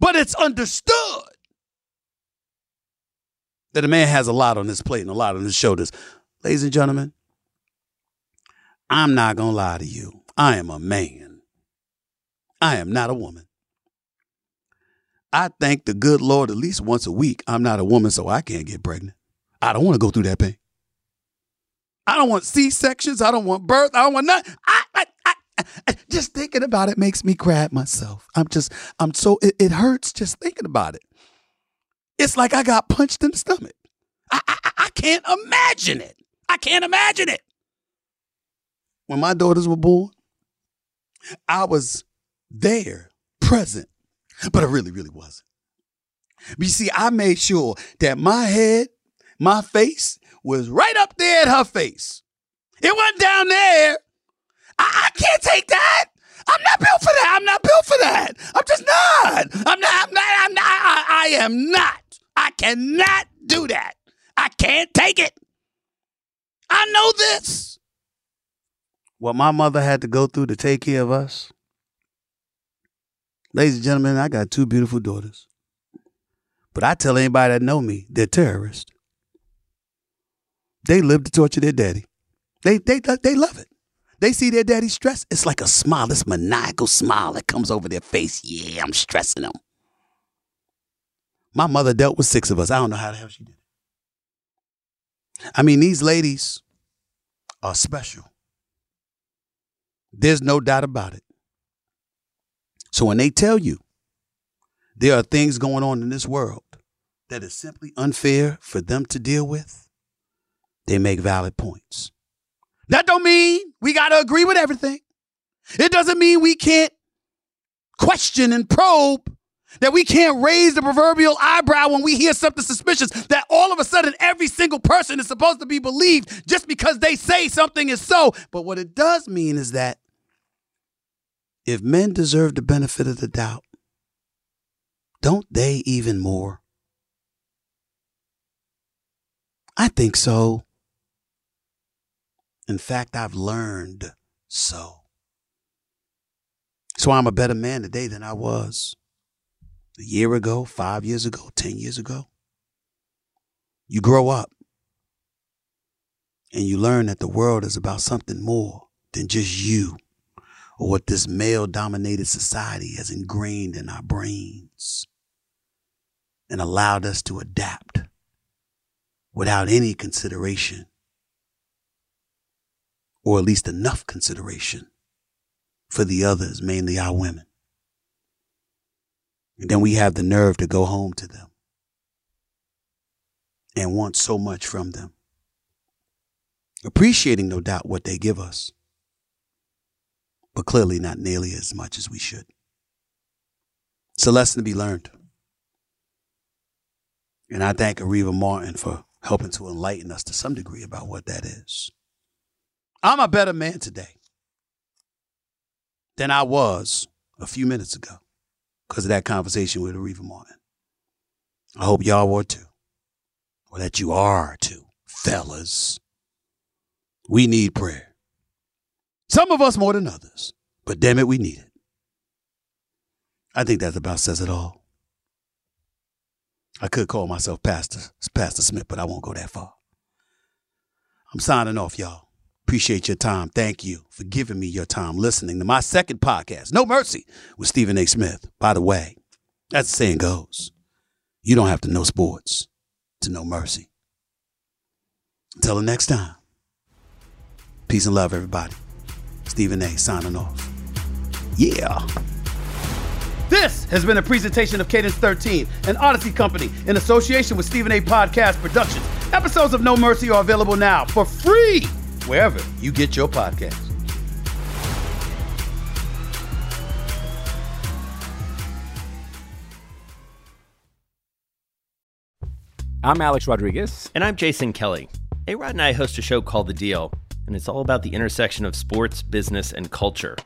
but it's understood that a man has a lot on his plate and a lot on his shoulders. Ladies and gentlemen, I'm not going to lie to you. I am a man. I am not a woman. I thank the good Lord at least once a week I'm not a woman, so I can't get pregnant. I don't want to go through that pain. I don't want C sections. I don't want birth. I don't want nothing. I, I, I, just thinking about it makes me crab myself. I'm just, I'm so, it, it, hurts just thinking about it. It's like I got punched in the stomach. I, I, I can't imagine it. I can't imagine it when my daughters were born, I was there, present, but I really, really wasn't. But you see, I made sure that my head, my face was right up there at her face. It wasn't down there. I, I can't take that. I'm not built for that. I'm not built for that. I'm just not. I'm not. I'm not. I'm not. I, I am not. I cannot do that. I can't take it. I know this what my mother had to go through to take care of us. Ladies and gentlemen, I got two beautiful daughters. But I tell anybody that know me, they're terrorists. They live to torture their daddy. They they they love it. They see their daddy stress. It's like a smile, this maniacal smile that comes over their face. Yeah, I'm stressing them. My mother dealt with six of us. I don't know how the hell she did it. I mean, these ladies are special. There's no doubt about it. So when they tell you there are things going on in this world that is simply unfair for them to deal with, they make valid points. That don't mean we got to agree with everything. It doesn't mean we can't question and probe That we can't raise the proverbial eyebrow when we hear something suspicious. That all of a sudden every single person is supposed to be believed just because they say something is so. But what it does mean is that if men deserve the benefit of the doubt, don't they even more? I think so. In fact, I've learned so. So I'm a better man today than I was a year ago, five years ago, 10 years ago. You grow up and you learn that the world is about something more than just you or what this male dominated society has ingrained in our brains and allowed us to adapt without any consideration, or at least enough consideration for the others, mainly our women. And then we have the nerve to go home to them and want so much from them, appreciating, no doubt, what they give us, but clearly not nearly as much as we should. It's a lesson to be learned. And I thank Areva Martin for helping to enlighten us to some degree about what that is. I'm a better man today than I was a few minutes ago because of that conversation with Areva Martin. I hope y'all were too, or that you are too, fellas. We need prayer. Some of us more than others, but damn it, we need it. I think that about says it all. I could call myself Pastor, Pastor Smith, but I won't go that far. I'm signing off, y'all. Appreciate your time. Thank you for giving me your time listening to my second podcast, No Mercy, with Stephen A. Smith. By the way, as the saying goes, you don't have to know sports to know mercy. Until the next time, peace and love, everybody. Stephen A. signing off. Yeah. This has been a presentation of Cadence 13, an Odyssey company in association with Stephen A. Podcast Productions. Episodes of No Mercy are available now for free wherever you get your podcasts. I'm Alex Rodriguez. And I'm Jason Kelly. A Rod and I host a show called The Deal, and it's all about the intersection of sports, business, and culture.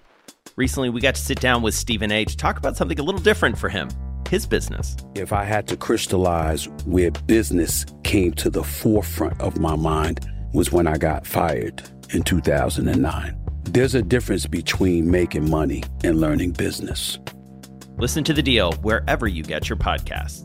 Recently, we got to sit down with Stephen A. to talk about something a little different for him his business. If I had to crystallize where business came to the forefront of my mind, was when I got fired in 2009. There's a difference between making money and learning business. Listen to the deal wherever you get your podcasts.